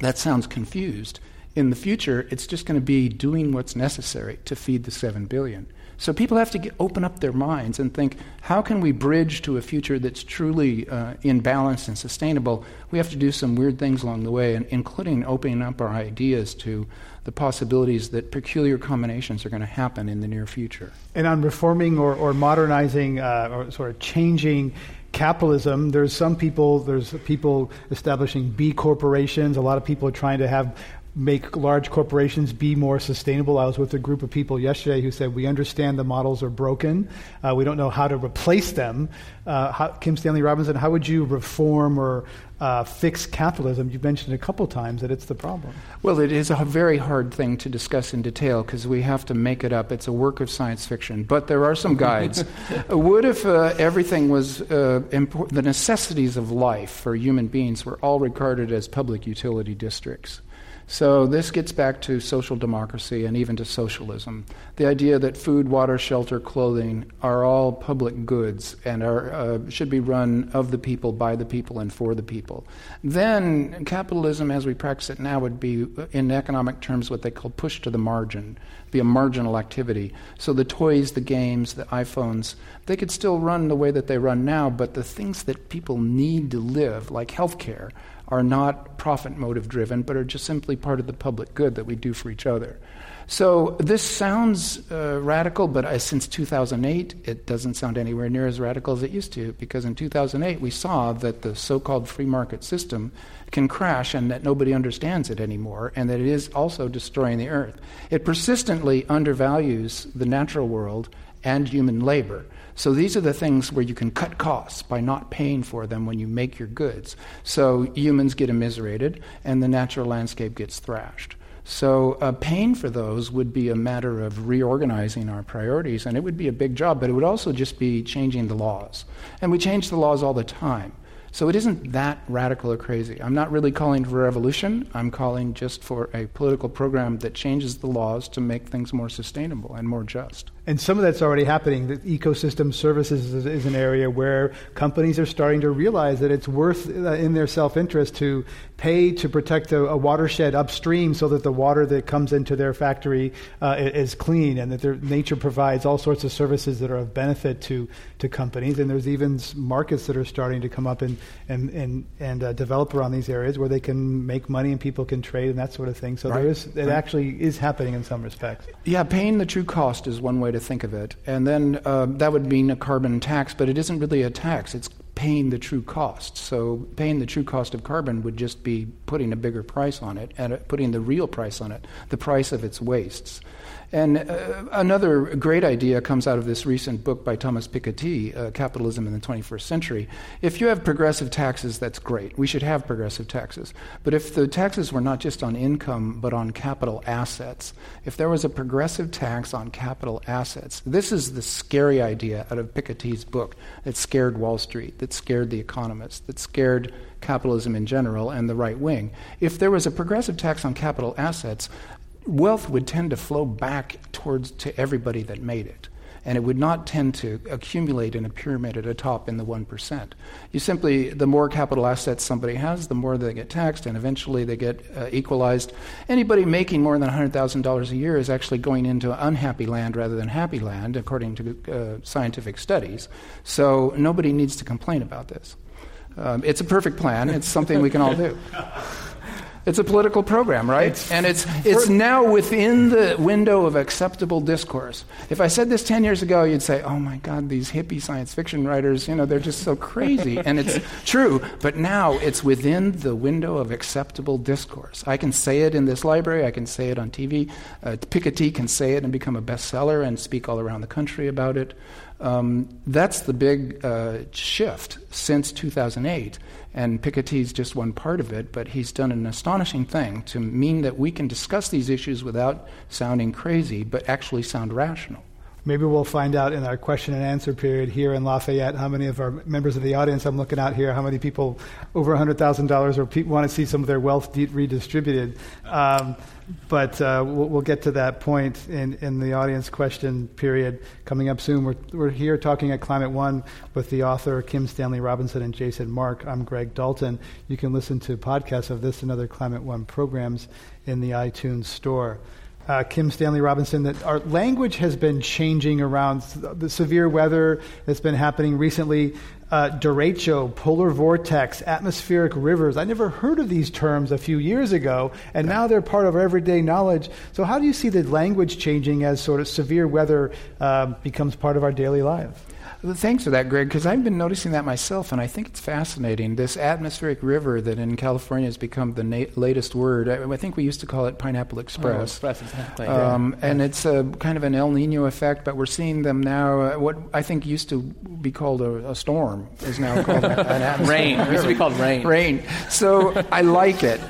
Speaker 2: that sounds confused. In the future, it's just going to be doing what's necessary to feed the 7 billion. So people have to get, open up their minds and think, how can we bridge to a future that's truly uh, in balance and sustainable? We have to do some weird things along the way, and including opening up our ideas to the possibilities that peculiar combinations are going to happen in the near future.
Speaker 1: And on reforming or, or modernizing uh, or sort of changing capitalism, there's some people, there's people establishing B corporations. A lot of people are trying to have make large corporations be more sustainable. I was with a group of people yesterday who said, We understand the models are broken. Uh, we don't know how to replace them. Uh, how, Kim Stanley Robinson, how would you reform or uh, fix capitalism? You mentioned a couple times that it's the problem.
Speaker 2: Well, it is a very hard thing to discuss in detail because we have to make it up. It's a work of science fiction. But there are some guides. what if uh, everything was, uh, impor- the necessities of life for human beings were all regarded as public utility districts? So this gets back to social democracy and even to socialism. The idea that food, water, shelter, clothing are all public goods and are, uh, should be run of the people, by the people, and for the people. Then capitalism, as we practice it now, would be, in economic terms, what they call push to the margin, be a marginal activity. So the toys, the games, the iPhones, they could still run the way that they run now, but the things that people need to live, like healthcare, are not profit motive driven, but are just simply part of the public good that we do for each other. So this sounds uh, radical, but since 2008, it doesn't sound anywhere near as radical as it used to, because in 2008 we saw that the so called free market system can crash and that nobody understands it anymore, and that it is also destroying the earth. It persistently undervalues the natural world and human labor. So these are the things where you can cut costs by not paying for them when you make your goods. So humans get immiserated and the natural landscape gets thrashed. So uh, paying for those would be a matter of reorganizing our priorities, and it would be a big job, but it would also just be changing the laws. And we change the laws all the time. So it isn't that radical or crazy. I'm not really calling for revolution. I'm calling just for a political program that changes the laws to make things more sustainable and more just.
Speaker 1: And some of that's already happening. The ecosystem services is, is, an area where companies are starting to realize that it's worth, uh, in their self interest, to pay to protect a, a, watershed upstream so that the water that comes into their factory uh, is clean and that their nature provides all sorts of services that are of benefit to, to companies. And there's even markets that are starting to come up and, and, and, and uh, develop around these areas where they can make money and people can trade and that sort of thing. So right. there is, it right. actually is happening in some respects.
Speaker 2: Yeah, paying the true cost is one way to think of it. And then uh, that would mean a carbon tax, but it isn't really a tax. It's paying the true cost. So paying the true cost of carbon would just be putting a bigger price on it and uh, putting the real price on it, the price of its wastes. And uh, another great idea comes out of this recent book by Thomas Piketty, uh, Capitalism in the 21st Century. If you have progressive taxes, that's great. We should have progressive taxes. But if the taxes were not just on income, but on capital assets, if there was a progressive tax on capital assets, this is the scary idea out of Piketty's book that scared Wall Street, that scared the economists, that scared capitalism in general and the right wing. If there was a progressive tax on capital assets, wealth would tend to flow back towards to everybody that made it. And it would not tend to accumulate in a pyramid at the top in the 1%. You simply, the more capital assets somebody has, the more they get taxed, and eventually they get uh, equalized. Anybody making more than $100,000 a year is actually going into unhappy land rather than happy land, according to uh, scientific studies. So nobody needs to complain about this. Um, it's a perfect plan, it's something we can all do. It's a political program, right? It's, and it's, it's now within the window of acceptable discourse. If I said this 10 years ago, you'd say, oh my God, these hippie science fiction writers, you know, they're just so crazy. and it's true, but now it's within the window of acceptable discourse. I can say it in this library, I can say it on TV. Uh, Piketty can say it and become a bestseller and speak all around the country about it. Um, that's the big uh, shift since 2008. And Piketty is just one part of it, but he's done an astonishing thing to mean that we can discuss these issues without sounding crazy, but actually sound rational.
Speaker 1: Maybe we'll find out in our question and answer period here in Lafayette how many of our members of the audience I'm looking out here, how many people over $100,000 or want to see some of their wealth de- redistributed. Um, but uh, we'll, we'll, get to that point in, in the audience question period coming up soon. We're, we're here talking at Climate One with the author Kim Stanley Robinson and Jason Mark. I'm Greg Dalton. You can listen to podcasts of this and other Climate One programs in the iTunes Store uh, Kim Stanley Robinson that our language has been changing around the severe weather that's been happening recently. Uh, derecho, polar vortex, atmospheric rivers. I never heard of these terms a few years ago, and now they're part of our everyday knowledge. So, how do you see the language changing as sort of severe weather uh, becomes part of our daily lives?
Speaker 2: Thanks for that, Greg, because I've been noticing that myself, and I think it's fascinating. This atmospheric river that in California has become the na- latest word. I, I, think we used to call it Pineapple Express. Oh,
Speaker 3: Express, exactly.
Speaker 2: Um, yeah. And it's a kind of an El Nino effect, but we're seeing them now. Uh, what I think used to be called a, a storm is now called an, atmospheric
Speaker 3: Rain. It used to be called rain.
Speaker 2: Rain. So I like it.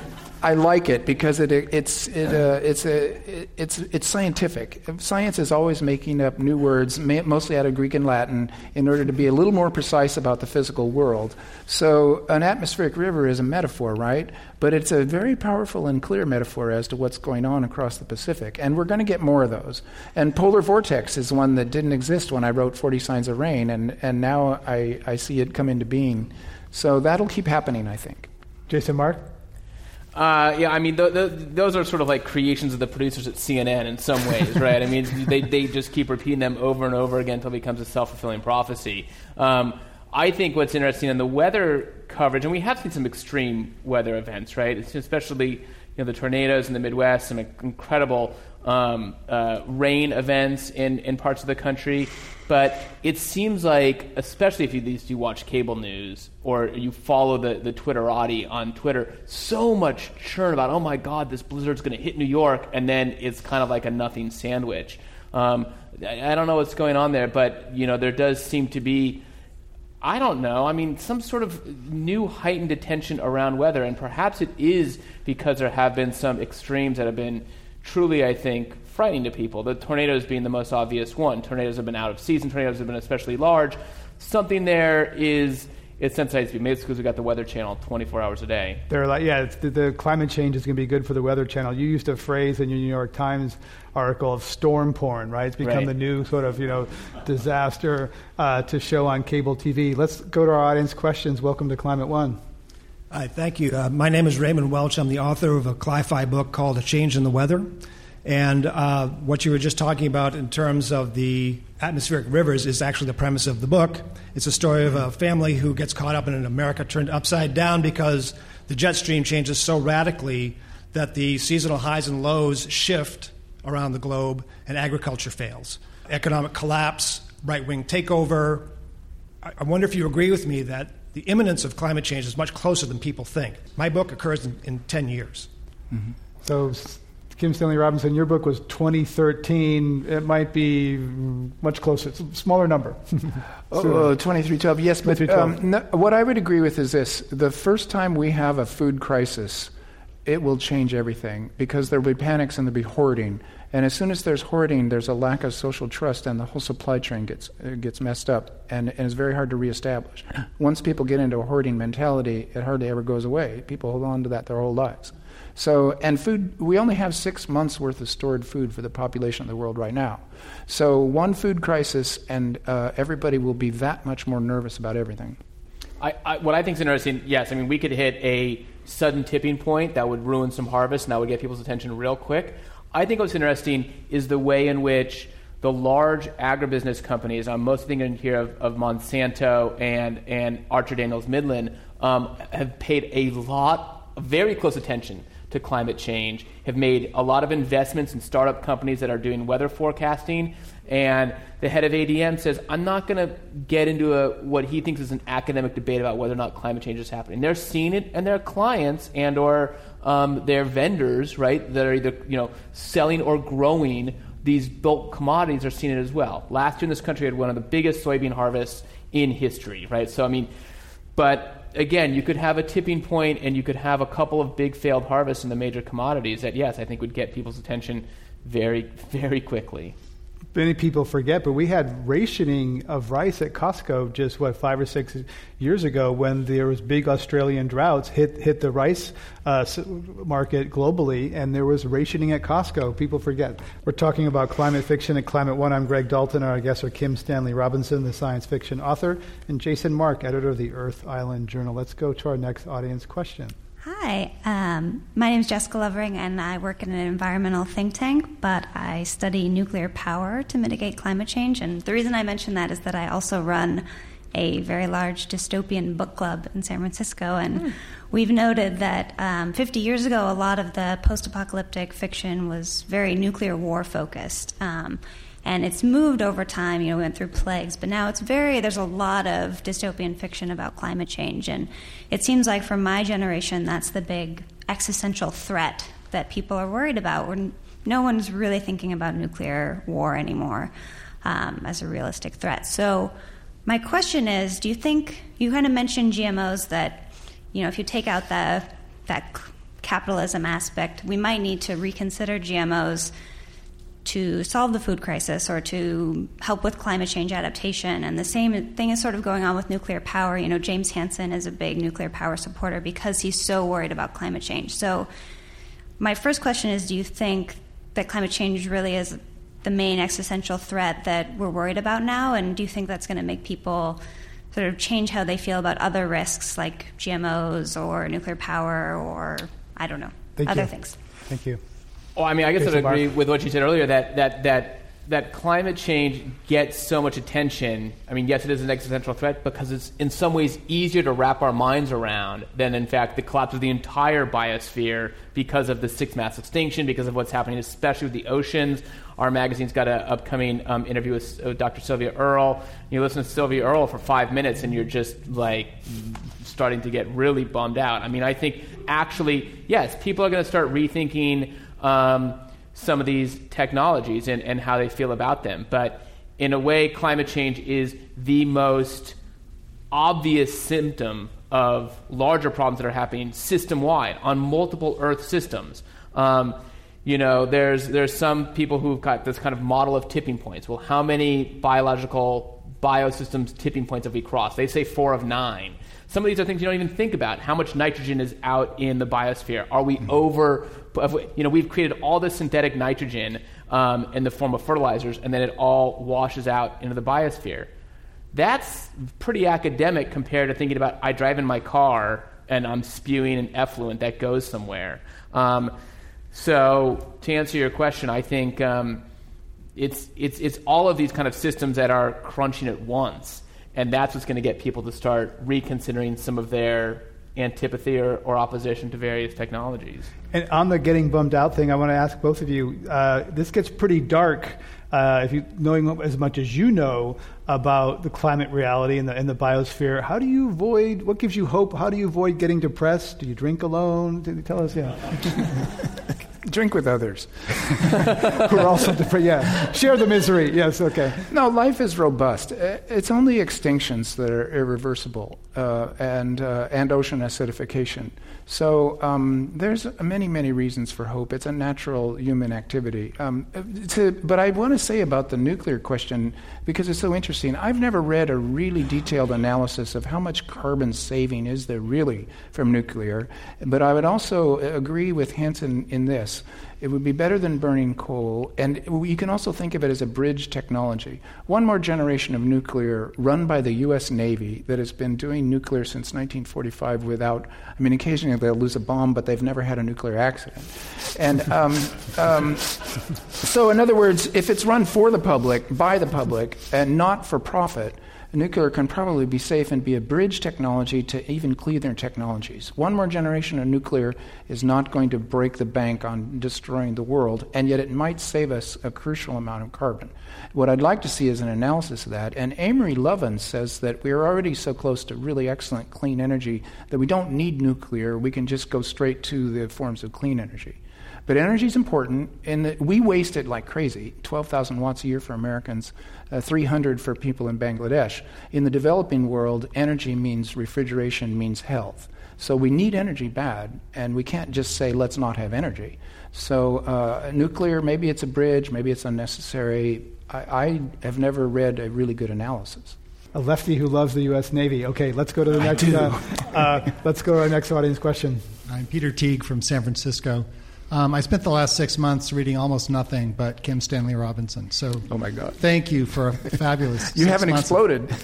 Speaker 2: I like it because it, it's, it, uh, it's, a, it's, it's scientific. Science is always making up new words, mostly out of Greek and Latin, in order to be a little more precise about the physical world. So, an atmospheric river is a metaphor, right? But it's a very powerful and clear metaphor as to what's going on across the Pacific. And we're going to get more of those. And polar vortex is one that didn't exist when I wrote 40 Signs of Rain, and, and now I, I see it come into being. So that'll keep happening, I think.
Speaker 1: Jason Mark?
Speaker 3: Uh, yeah, I mean, the, the, those are sort of like creations of the producers at CNN in some ways, right? I mean, they, they just keep repeating them over and over again until it becomes a self fulfilling prophecy. Um, I think what's interesting in the weather coverage, and we have seen some extreme weather events, right? It's especially you know the tornadoes in the Midwest, some incredible um, uh, rain events in, in parts of the country. But it seems like, especially if you, you watch cable news or you follow the, the Twitterati on Twitter, so much churn about, oh my God, this blizzard's going to hit New York, and then it's kind of like a nothing sandwich. Um, I, I don't know what's going on there, but you know there does seem to be I don't know. I mean, some sort of new heightened attention around weather, and perhaps it is because there have been some extremes that have been truly, I think, frightening to people. The tornadoes being the most obvious one. Tornadoes have been out of season, tornadoes have been especially large. Something there is it's sensitized to be. Maybe it's because we got the Weather Channel 24 hours a day.
Speaker 1: They're like, yeah, the, the, climate change is going to be good for the Weather Channel. You used a phrase in your New York Times article of storm porn, right? It's become
Speaker 3: right.
Speaker 1: the new sort of you know disaster uh, to show on cable TV. Let's go to our audience questions. Welcome to Climate One.
Speaker 4: Hi, thank you. Uh, my name is Raymond Welch. I'm the author of a Cli-Fi book called A Change in the Weather. And uh, what you were just talking about in terms of the atmospheric rivers is actually the premise of the book. It's a story of a family who gets caught up in an America turned upside down because the jet stream changes so radically that the seasonal highs and lows shift around the globe and agriculture fails. Economic collapse, right wing takeover. I wonder if you agree with me that the imminence of climate change is much closer than people think. My book occurs in, in 10 years.
Speaker 1: Mm-hmm. So Kim Stanley Robinson, your book was 2013. It might be much closer, it's a smaller number.
Speaker 2: oh, 2312, yes. But Um, no, what I would agree with is this the first time we have a food crisis, it will change everything because there will be panics and there will be hoarding. And as soon as there's hoarding, there's a lack of social trust, and the whole supply chain gets uh, gets messed up, and, and it's very hard to reestablish. Once people get into a hoarding mentality, it hardly ever goes away. People hold on to that their whole lives. So, and food, we only have six months worth of stored food for the population of the world right now. So, one food crisis, and uh, everybody will be that much more nervous about everything.
Speaker 3: I, I, what I think is interesting, yes, I mean, we could hit a sudden tipping point that would ruin some harvest and that would get people's attention real quick. I think what's interesting is the way in which the large agribusiness companies, I'm mostly thinking here of, of Monsanto and, and Archer Daniels Midland, um, have paid a lot, very close attention to climate change, have made a lot of investments in startup companies that are doing weather forecasting. And the head of ADM says, I'm not going to get into a, what he thinks is an academic debate about whether or not climate change is happening. They're seeing it, and their clients and or um, their vendors, right, that are either you know selling or growing these bulk commodities are seeing it as well. Last year in this country had one of the biggest soybean harvests in history, right? So I mean, but again, you could have a tipping point and you could have a couple of big failed harvests in the major commodities that, yes, I think would get people's attention very, very quickly
Speaker 1: many people forget, but we had rationing of rice at Costco just what five or six years ago when there was big Australian droughts hit hit the rice uh, market globally, and there was rationing at Costco. People forget. We're talking about climate fiction at Climate One. I'm Greg Dalton. Our guests are Kim Stanley Robinson, the science fiction author, and Jason Mark, editor of the Earth Island Journal. Let's go to our next audience question.
Speaker 5: Hi, um, my name is Jessica Lovering, and I work in an environmental think tank, but I study nuclear power to mitigate climate change. And the reason I mention that is that I also run a very large dystopian book club in San Francisco. And mm. we've noted that um, 50 years ago, a lot of the post apocalyptic fiction was very nuclear war focused. Um, and it's moved over time. You know, we went through plagues, but now it's very. There's a lot of dystopian fiction about climate change, and it seems like for my generation, that's the big existential threat that people are worried about. We're, no one's really thinking about nuclear war anymore um, as a realistic threat. So, my question is: Do you think you kind of mentioned GMOs that, you know, if you take out the that capitalism aspect, we might need to reconsider GMOs to solve the food crisis or to help with climate change adaptation. And the same thing is sort of going on with nuclear power. You know, James Hansen is a big nuclear power supporter because he's so worried about climate change. So, my first question is do you think that climate change really is the main existential threat that we're worried about now? And do you think that's going to make people sort of change how they feel about other risks like GMOs or nuclear power or, I don't know,
Speaker 1: Thank
Speaker 5: other
Speaker 1: you.
Speaker 5: things?
Speaker 1: Thank you.
Speaker 3: Oh, I mean, I guess
Speaker 1: Jason
Speaker 3: I'd agree with what you said earlier that, that, that, that climate change gets so much attention. I mean, yes, it is an existential threat because it's in some ways easier to wrap our minds around than, in fact, the collapse of the entire biosphere because of the sixth mass extinction, because of what's happening, especially with the oceans. Our magazine's got an upcoming um, interview with uh, Dr. Sylvia Earle. You listen to Sylvia Earle for five minutes, and you're just like starting to get really bummed out. I mean, I think actually, yes, people are going to start rethinking um, some of these technologies and, and how they feel about them. But in a way, climate change is the most obvious symptom of larger problems that are happening system wide on multiple Earth systems. Um, you know, there's there's some people who've got this kind of model of tipping points. Well, how many biological biosystems tipping points have we crossed? They say four of nine. Some of these are things you don't even think about. How much nitrogen is out in the biosphere? Are we over? We- You know, we've created all this synthetic nitrogen um, in the form of fertilizers, and then it all washes out into the biosphere. That's pretty academic compared to thinking about I drive in my car and I'm spewing an effluent that goes somewhere. Um, so, to answer your question, I think um, it's, it's, it's all of these kind of systems that are crunching at once. And that's what's going to get people to start reconsidering some of their antipathy or, or opposition to various technologies.
Speaker 1: And on the getting bummed out thing, I want to ask both of you. Uh, this gets pretty dark. Uh, if you knowing as much as you know about the climate reality and the, and the biosphere, how do you avoid? What gives you hope? How do you avoid getting depressed? Do you drink alone? You tell us? Yeah,
Speaker 2: Drink with others.
Speaker 1: who are also depressed. Yeah, share the misery. Yes, okay.
Speaker 2: No, life is robust. It's only extinctions that are irreversible, uh, and uh, and ocean acidification. So um, there's many many reasons for hope. It's a natural human activity. Um, to, but I want to say about the nuclear question because it's so interesting. I've never read a really detailed analysis of how much carbon saving is there really from nuclear. But I would also agree with Hansen in this. It would be better than burning coal, and you can also think of it as a bridge technology. One more generation of nuclear run by the U.S. Navy that has been doing nuclear since 1945 without, I mean, occasionally they'll lose a bomb, but they've never had a nuclear accident. And um, um, so, in other words, if it's run for the public, by the public, and not for profit, nuclear can probably be safe and be a bridge technology to even cleaner technologies. One more generation of nuclear is not going to break the bank on destroying the world, and yet it might save us a crucial amount of carbon. What I'd like to see is an analysis of that. And Amory Lovins says that we are already so close to really excellent clean energy that we don't need nuclear. We can just go straight to the forms of clean energy. But energy is important, and the, we waste it like crazy 12,000 watts a year for Americans, uh, 300 for people in Bangladesh. In the developing world, energy means refrigeration, means health. So we need energy bad, and we can't just say, let's not have energy. So, uh, nuclear, maybe it's a bridge, maybe it's unnecessary. I, I have never read a really good analysis.
Speaker 1: A lefty who loves the U.S. Navy. Okay, let's go to the next. Uh, uh, let's go to our next audience question.
Speaker 6: I'm Peter Teague from San Francisco. Um, I spent the last six months reading almost nothing but Kim Stanley Robinson. So,
Speaker 2: Oh my God.
Speaker 6: thank you for a fabulous.
Speaker 2: You
Speaker 6: six
Speaker 2: haven't exploded.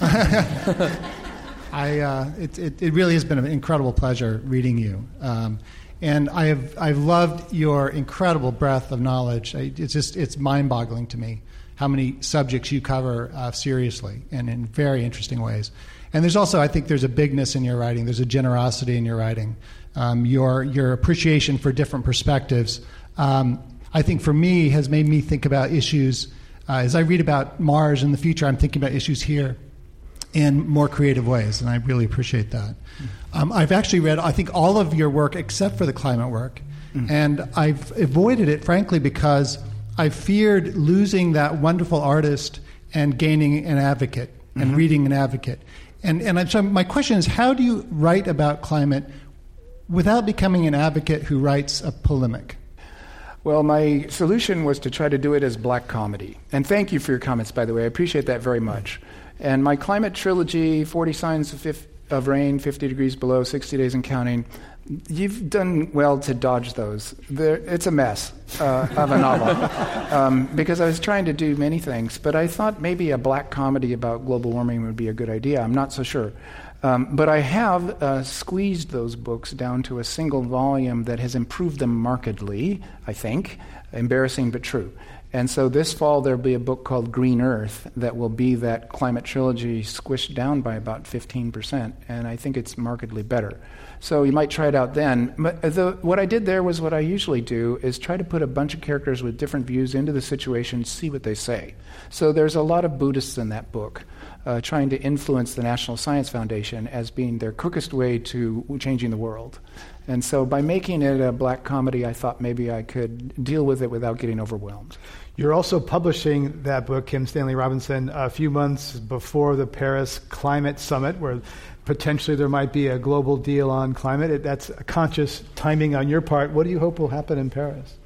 Speaker 6: I, uh, it, it, it really has been an incredible pleasure reading you. Um, and I have, I've loved your incredible breadth of knowledge. I, it's just it's mind boggling to me how many subjects you cover uh, seriously and in very interesting ways. And there's also, I think, there's a bigness in your writing. There's a generosity in your writing. Um, your your appreciation for different perspectives, um, I think, for me, has made me think about issues. Uh, as I read about Mars in the future, I'm thinking about issues here in more creative ways, and I really appreciate that. Um, I've actually read, I think, all of your work except for the climate work, and I've avoided it, frankly, because I feared losing that wonderful artist and gaining an advocate and reading an advocate. And, and so my question is how do you write about climate without becoming an advocate who writes a polemic?
Speaker 2: Well, my solution was to try to do it as black comedy. And thank you for your comments, by the way. I appreciate that very much. And my climate trilogy, 40 Signs of, Rain, 50 Degrees Below, 60 Days and Counting, you've done well to dodge those. They're, it's a mess uh, of a novel. um, because I was trying to do many things, but I thought maybe a black comedy about global warming would be a good idea. I'm not so sure. Um, but I have uh, squeezed those books down to a single volume that has improved them markedly, I think. Embarrassing but true. And so this fall there'll be a book called Green Earth that will be that climate trilogy squished down by about 15%, and I think it's markedly better. So you might try it out then. But the, what I did there was what I usually do is try to put a bunch of characters with different views into the situation, see what they say. So there's a lot of Buddhists in that book uh, trying to influence the National Science Foundation as being their quickest way to changing the world. And so by making it a black comedy, I thought maybe I could deal with it without getting overwhelmed.
Speaker 1: You're also publishing that book, Kim Stanley Robinson, a few months before the Paris Climate Summit, where potentially there might be a global deal on climate. That's a conscious timing on your part. What do you hope will happen in Paris?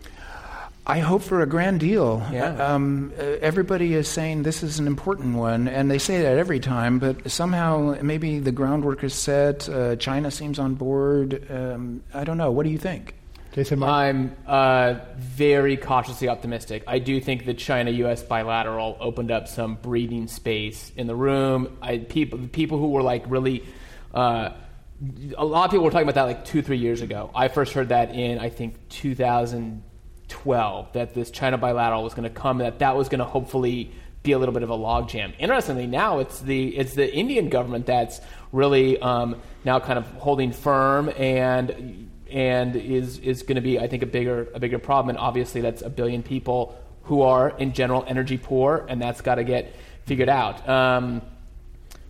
Speaker 2: I hope for a grand deal.
Speaker 3: Yeah.
Speaker 2: Um, uh, everybody is saying this is an important one, and they say that every time, but somehow maybe the groundwork is set. Uh, China seems on board. Um, I don't know. What do you think?
Speaker 1: Jason, Mark?
Speaker 3: I'm uh, very cautiously optimistic. I do think the China-U.S. bilateral opened up some breathing space in the room. I, people, people who were like really, uh, a lot of people were talking about that like two, three years ago. I first heard that in I think 2012 that this China bilateral was going to come, that that was going to hopefully be a little bit of a logjam. Interestingly, now it's the it's the Indian government that's really um, now kind of holding firm and and is is going to be, I think, a bigger a bigger problem. And obviously, that's a billion people who are in general energy poor, and that's got to get figured out. Um,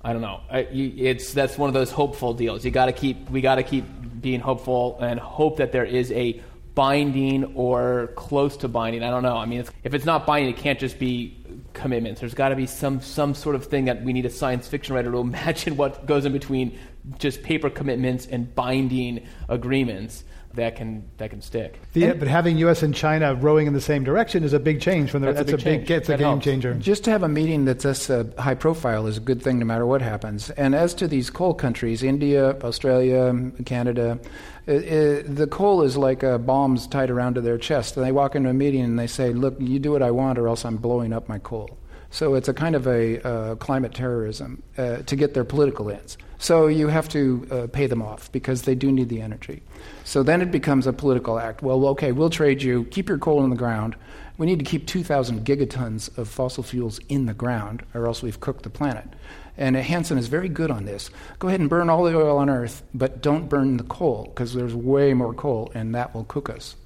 Speaker 3: I don't know. It's that's one of those hopeful deals. You got to keep we got to keep being hopeful and hope that there is a binding or close to binding. I don't know. I mean, it's, if it's not binding, it can't just be commitments. There's got to be some some sort of thing that we need a science fiction writer to imagine what goes in between just paper commitments and binding agreements that can that can stick.
Speaker 1: The, but having U.S. and China rowing in the same direction is a big change. From the,
Speaker 3: that's,
Speaker 1: that's
Speaker 3: a big,
Speaker 1: a big it's a game
Speaker 3: helps.
Speaker 1: changer.
Speaker 2: Just to have a meeting that's this uh, high profile is a good thing no matter what happens. And as to these coal countries, India, Australia, Canada, it, it, the coal is like uh, bombs tied around to their chest. And they walk into a meeting and they say, "Look, you do what I want, or else I'm blowing up my coal." So it's a kind of a uh, climate terrorism uh, to get their political ends. So you have to uh, pay them off because they do need the energy. So then it becomes a political act. Well, okay, we'll trade you. Keep your coal in the ground. We need to keep 2,000 gigatons of fossil fuels in the ground, or else we've cooked the planet. And Hansen is very good on this. Go ahead and burn all the oil on Earth, but don't burn the coal because there's way more coal, and that will cook us.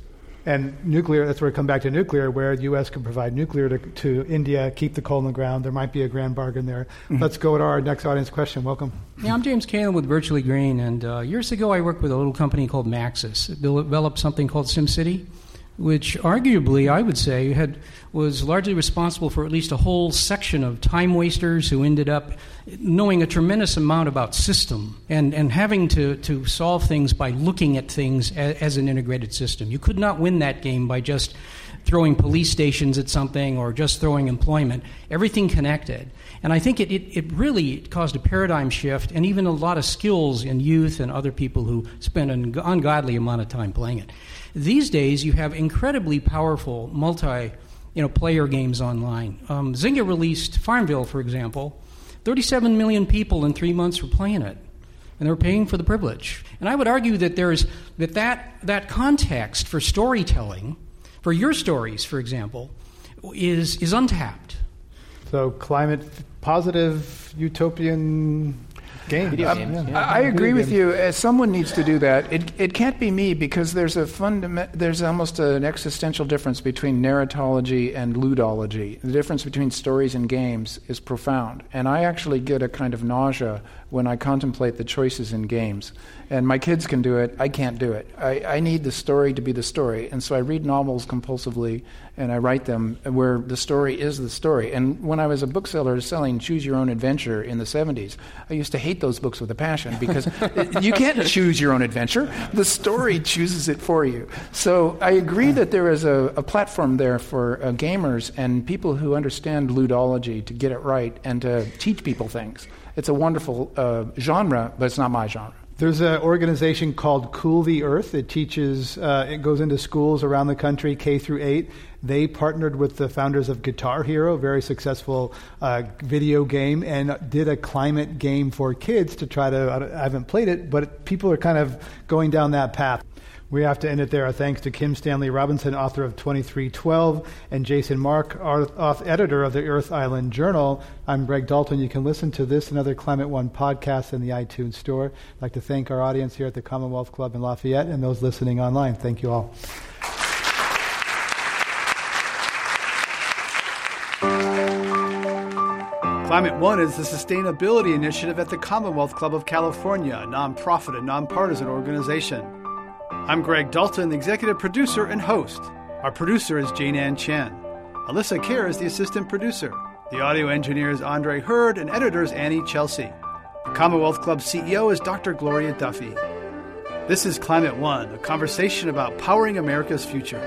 Speaker 1: And nuclear, that's where we come back to nuclear, where the U.S. can provide nuclear to, to India, keep the coal in the ground. There might be a grand bargain there. Mm-hmm. Let's go to our next audience question. Welcome.
Speaker 7: Yeah, I'm James Kalen with Virtually Green. And uh, years ago, I worked with a little company called Maxis. It developed something called SimCity which arguably I would say had was largely responsible for at least a whole section of time wasters who ended up knowing a tremendous amount about system and, and having to, to solve things by looking at things as, as an integrated system. You could not win that game by just throwing police stations at something or just throwing employment. Everything connected. And I think it, it, it, really caused a paradigm shift and even a lot of skills in youth and other people who spend an ungodly amount of time playing it. These days, you have incredibly powerful multi you know, player games online. Um, Zynga released Farmville, for example. 37 million people in three months were playing it, and they were paying for the privilege. And I would argue that there's that that, that context for storytelling, for your stories, for example, is is untapped.
Speaker 1: So climate positive utopian game.
Speaker 3: Video games,
Speaker 2: Um,
Speaker 3: yeah.
Speaker 2: I, I agree with you. Uh, someone needs to do that. It, it can't be me because there's a fundament. There's almost an existential difference between narratology and ludology. The difference between stories and games is profound, and I actually get a kind of nausea when I contemplate the choices in games. And my kids can do it, I can't do it. I, I need the story to be the story. And so I read novels compulsively and I write them where the story is the story. And when I was a bookseller selling Choose Your Own Adventure in the 70s, I used to hate those books with a passion because you can't choose your own adventure. The story chooses it for you. So I agree that there is a, a platform there for uh, gamers and people who understand ludology to get it right and to teach people things. It's a wonderful uh, genre, but it's not my genre.
Speaker 1: There's an organization called Cool the Earth. It teaches, uh, it goes into schools around the country, K through 8. They partnered with the founders of Guitar Hero, very successful uh, video game, and did a climate game for kids to try to. I haven't played it, but people are kind of going down that path. We have to end it there. Our thanks to Kim Stanley Robinson, author of 2312, and Jason Mark, editor of the Earth Island Journal. I'm Greg Dalton. You can listen to this and other Climate One podcasts in the iTunes Store. I'd like to thank our audience here at the Commonwealth Club in Lafayette and those listening online. Thank you all. Climate One is the sustainability initiative at the Commonwealth Club of California, a nonprofit and nonpartisan organization. I'm Greg Dalton, the executive producer and host. Our producer is Jane Ann Chen. Alyssa Kerr is the assistant producer. The audio engineer is Andre Hurd, and editor is Annie Chelsea. The Commonwealth Club CEO is Dr. Gloria Duffy. This is Climate One, a conversation about powering America's future.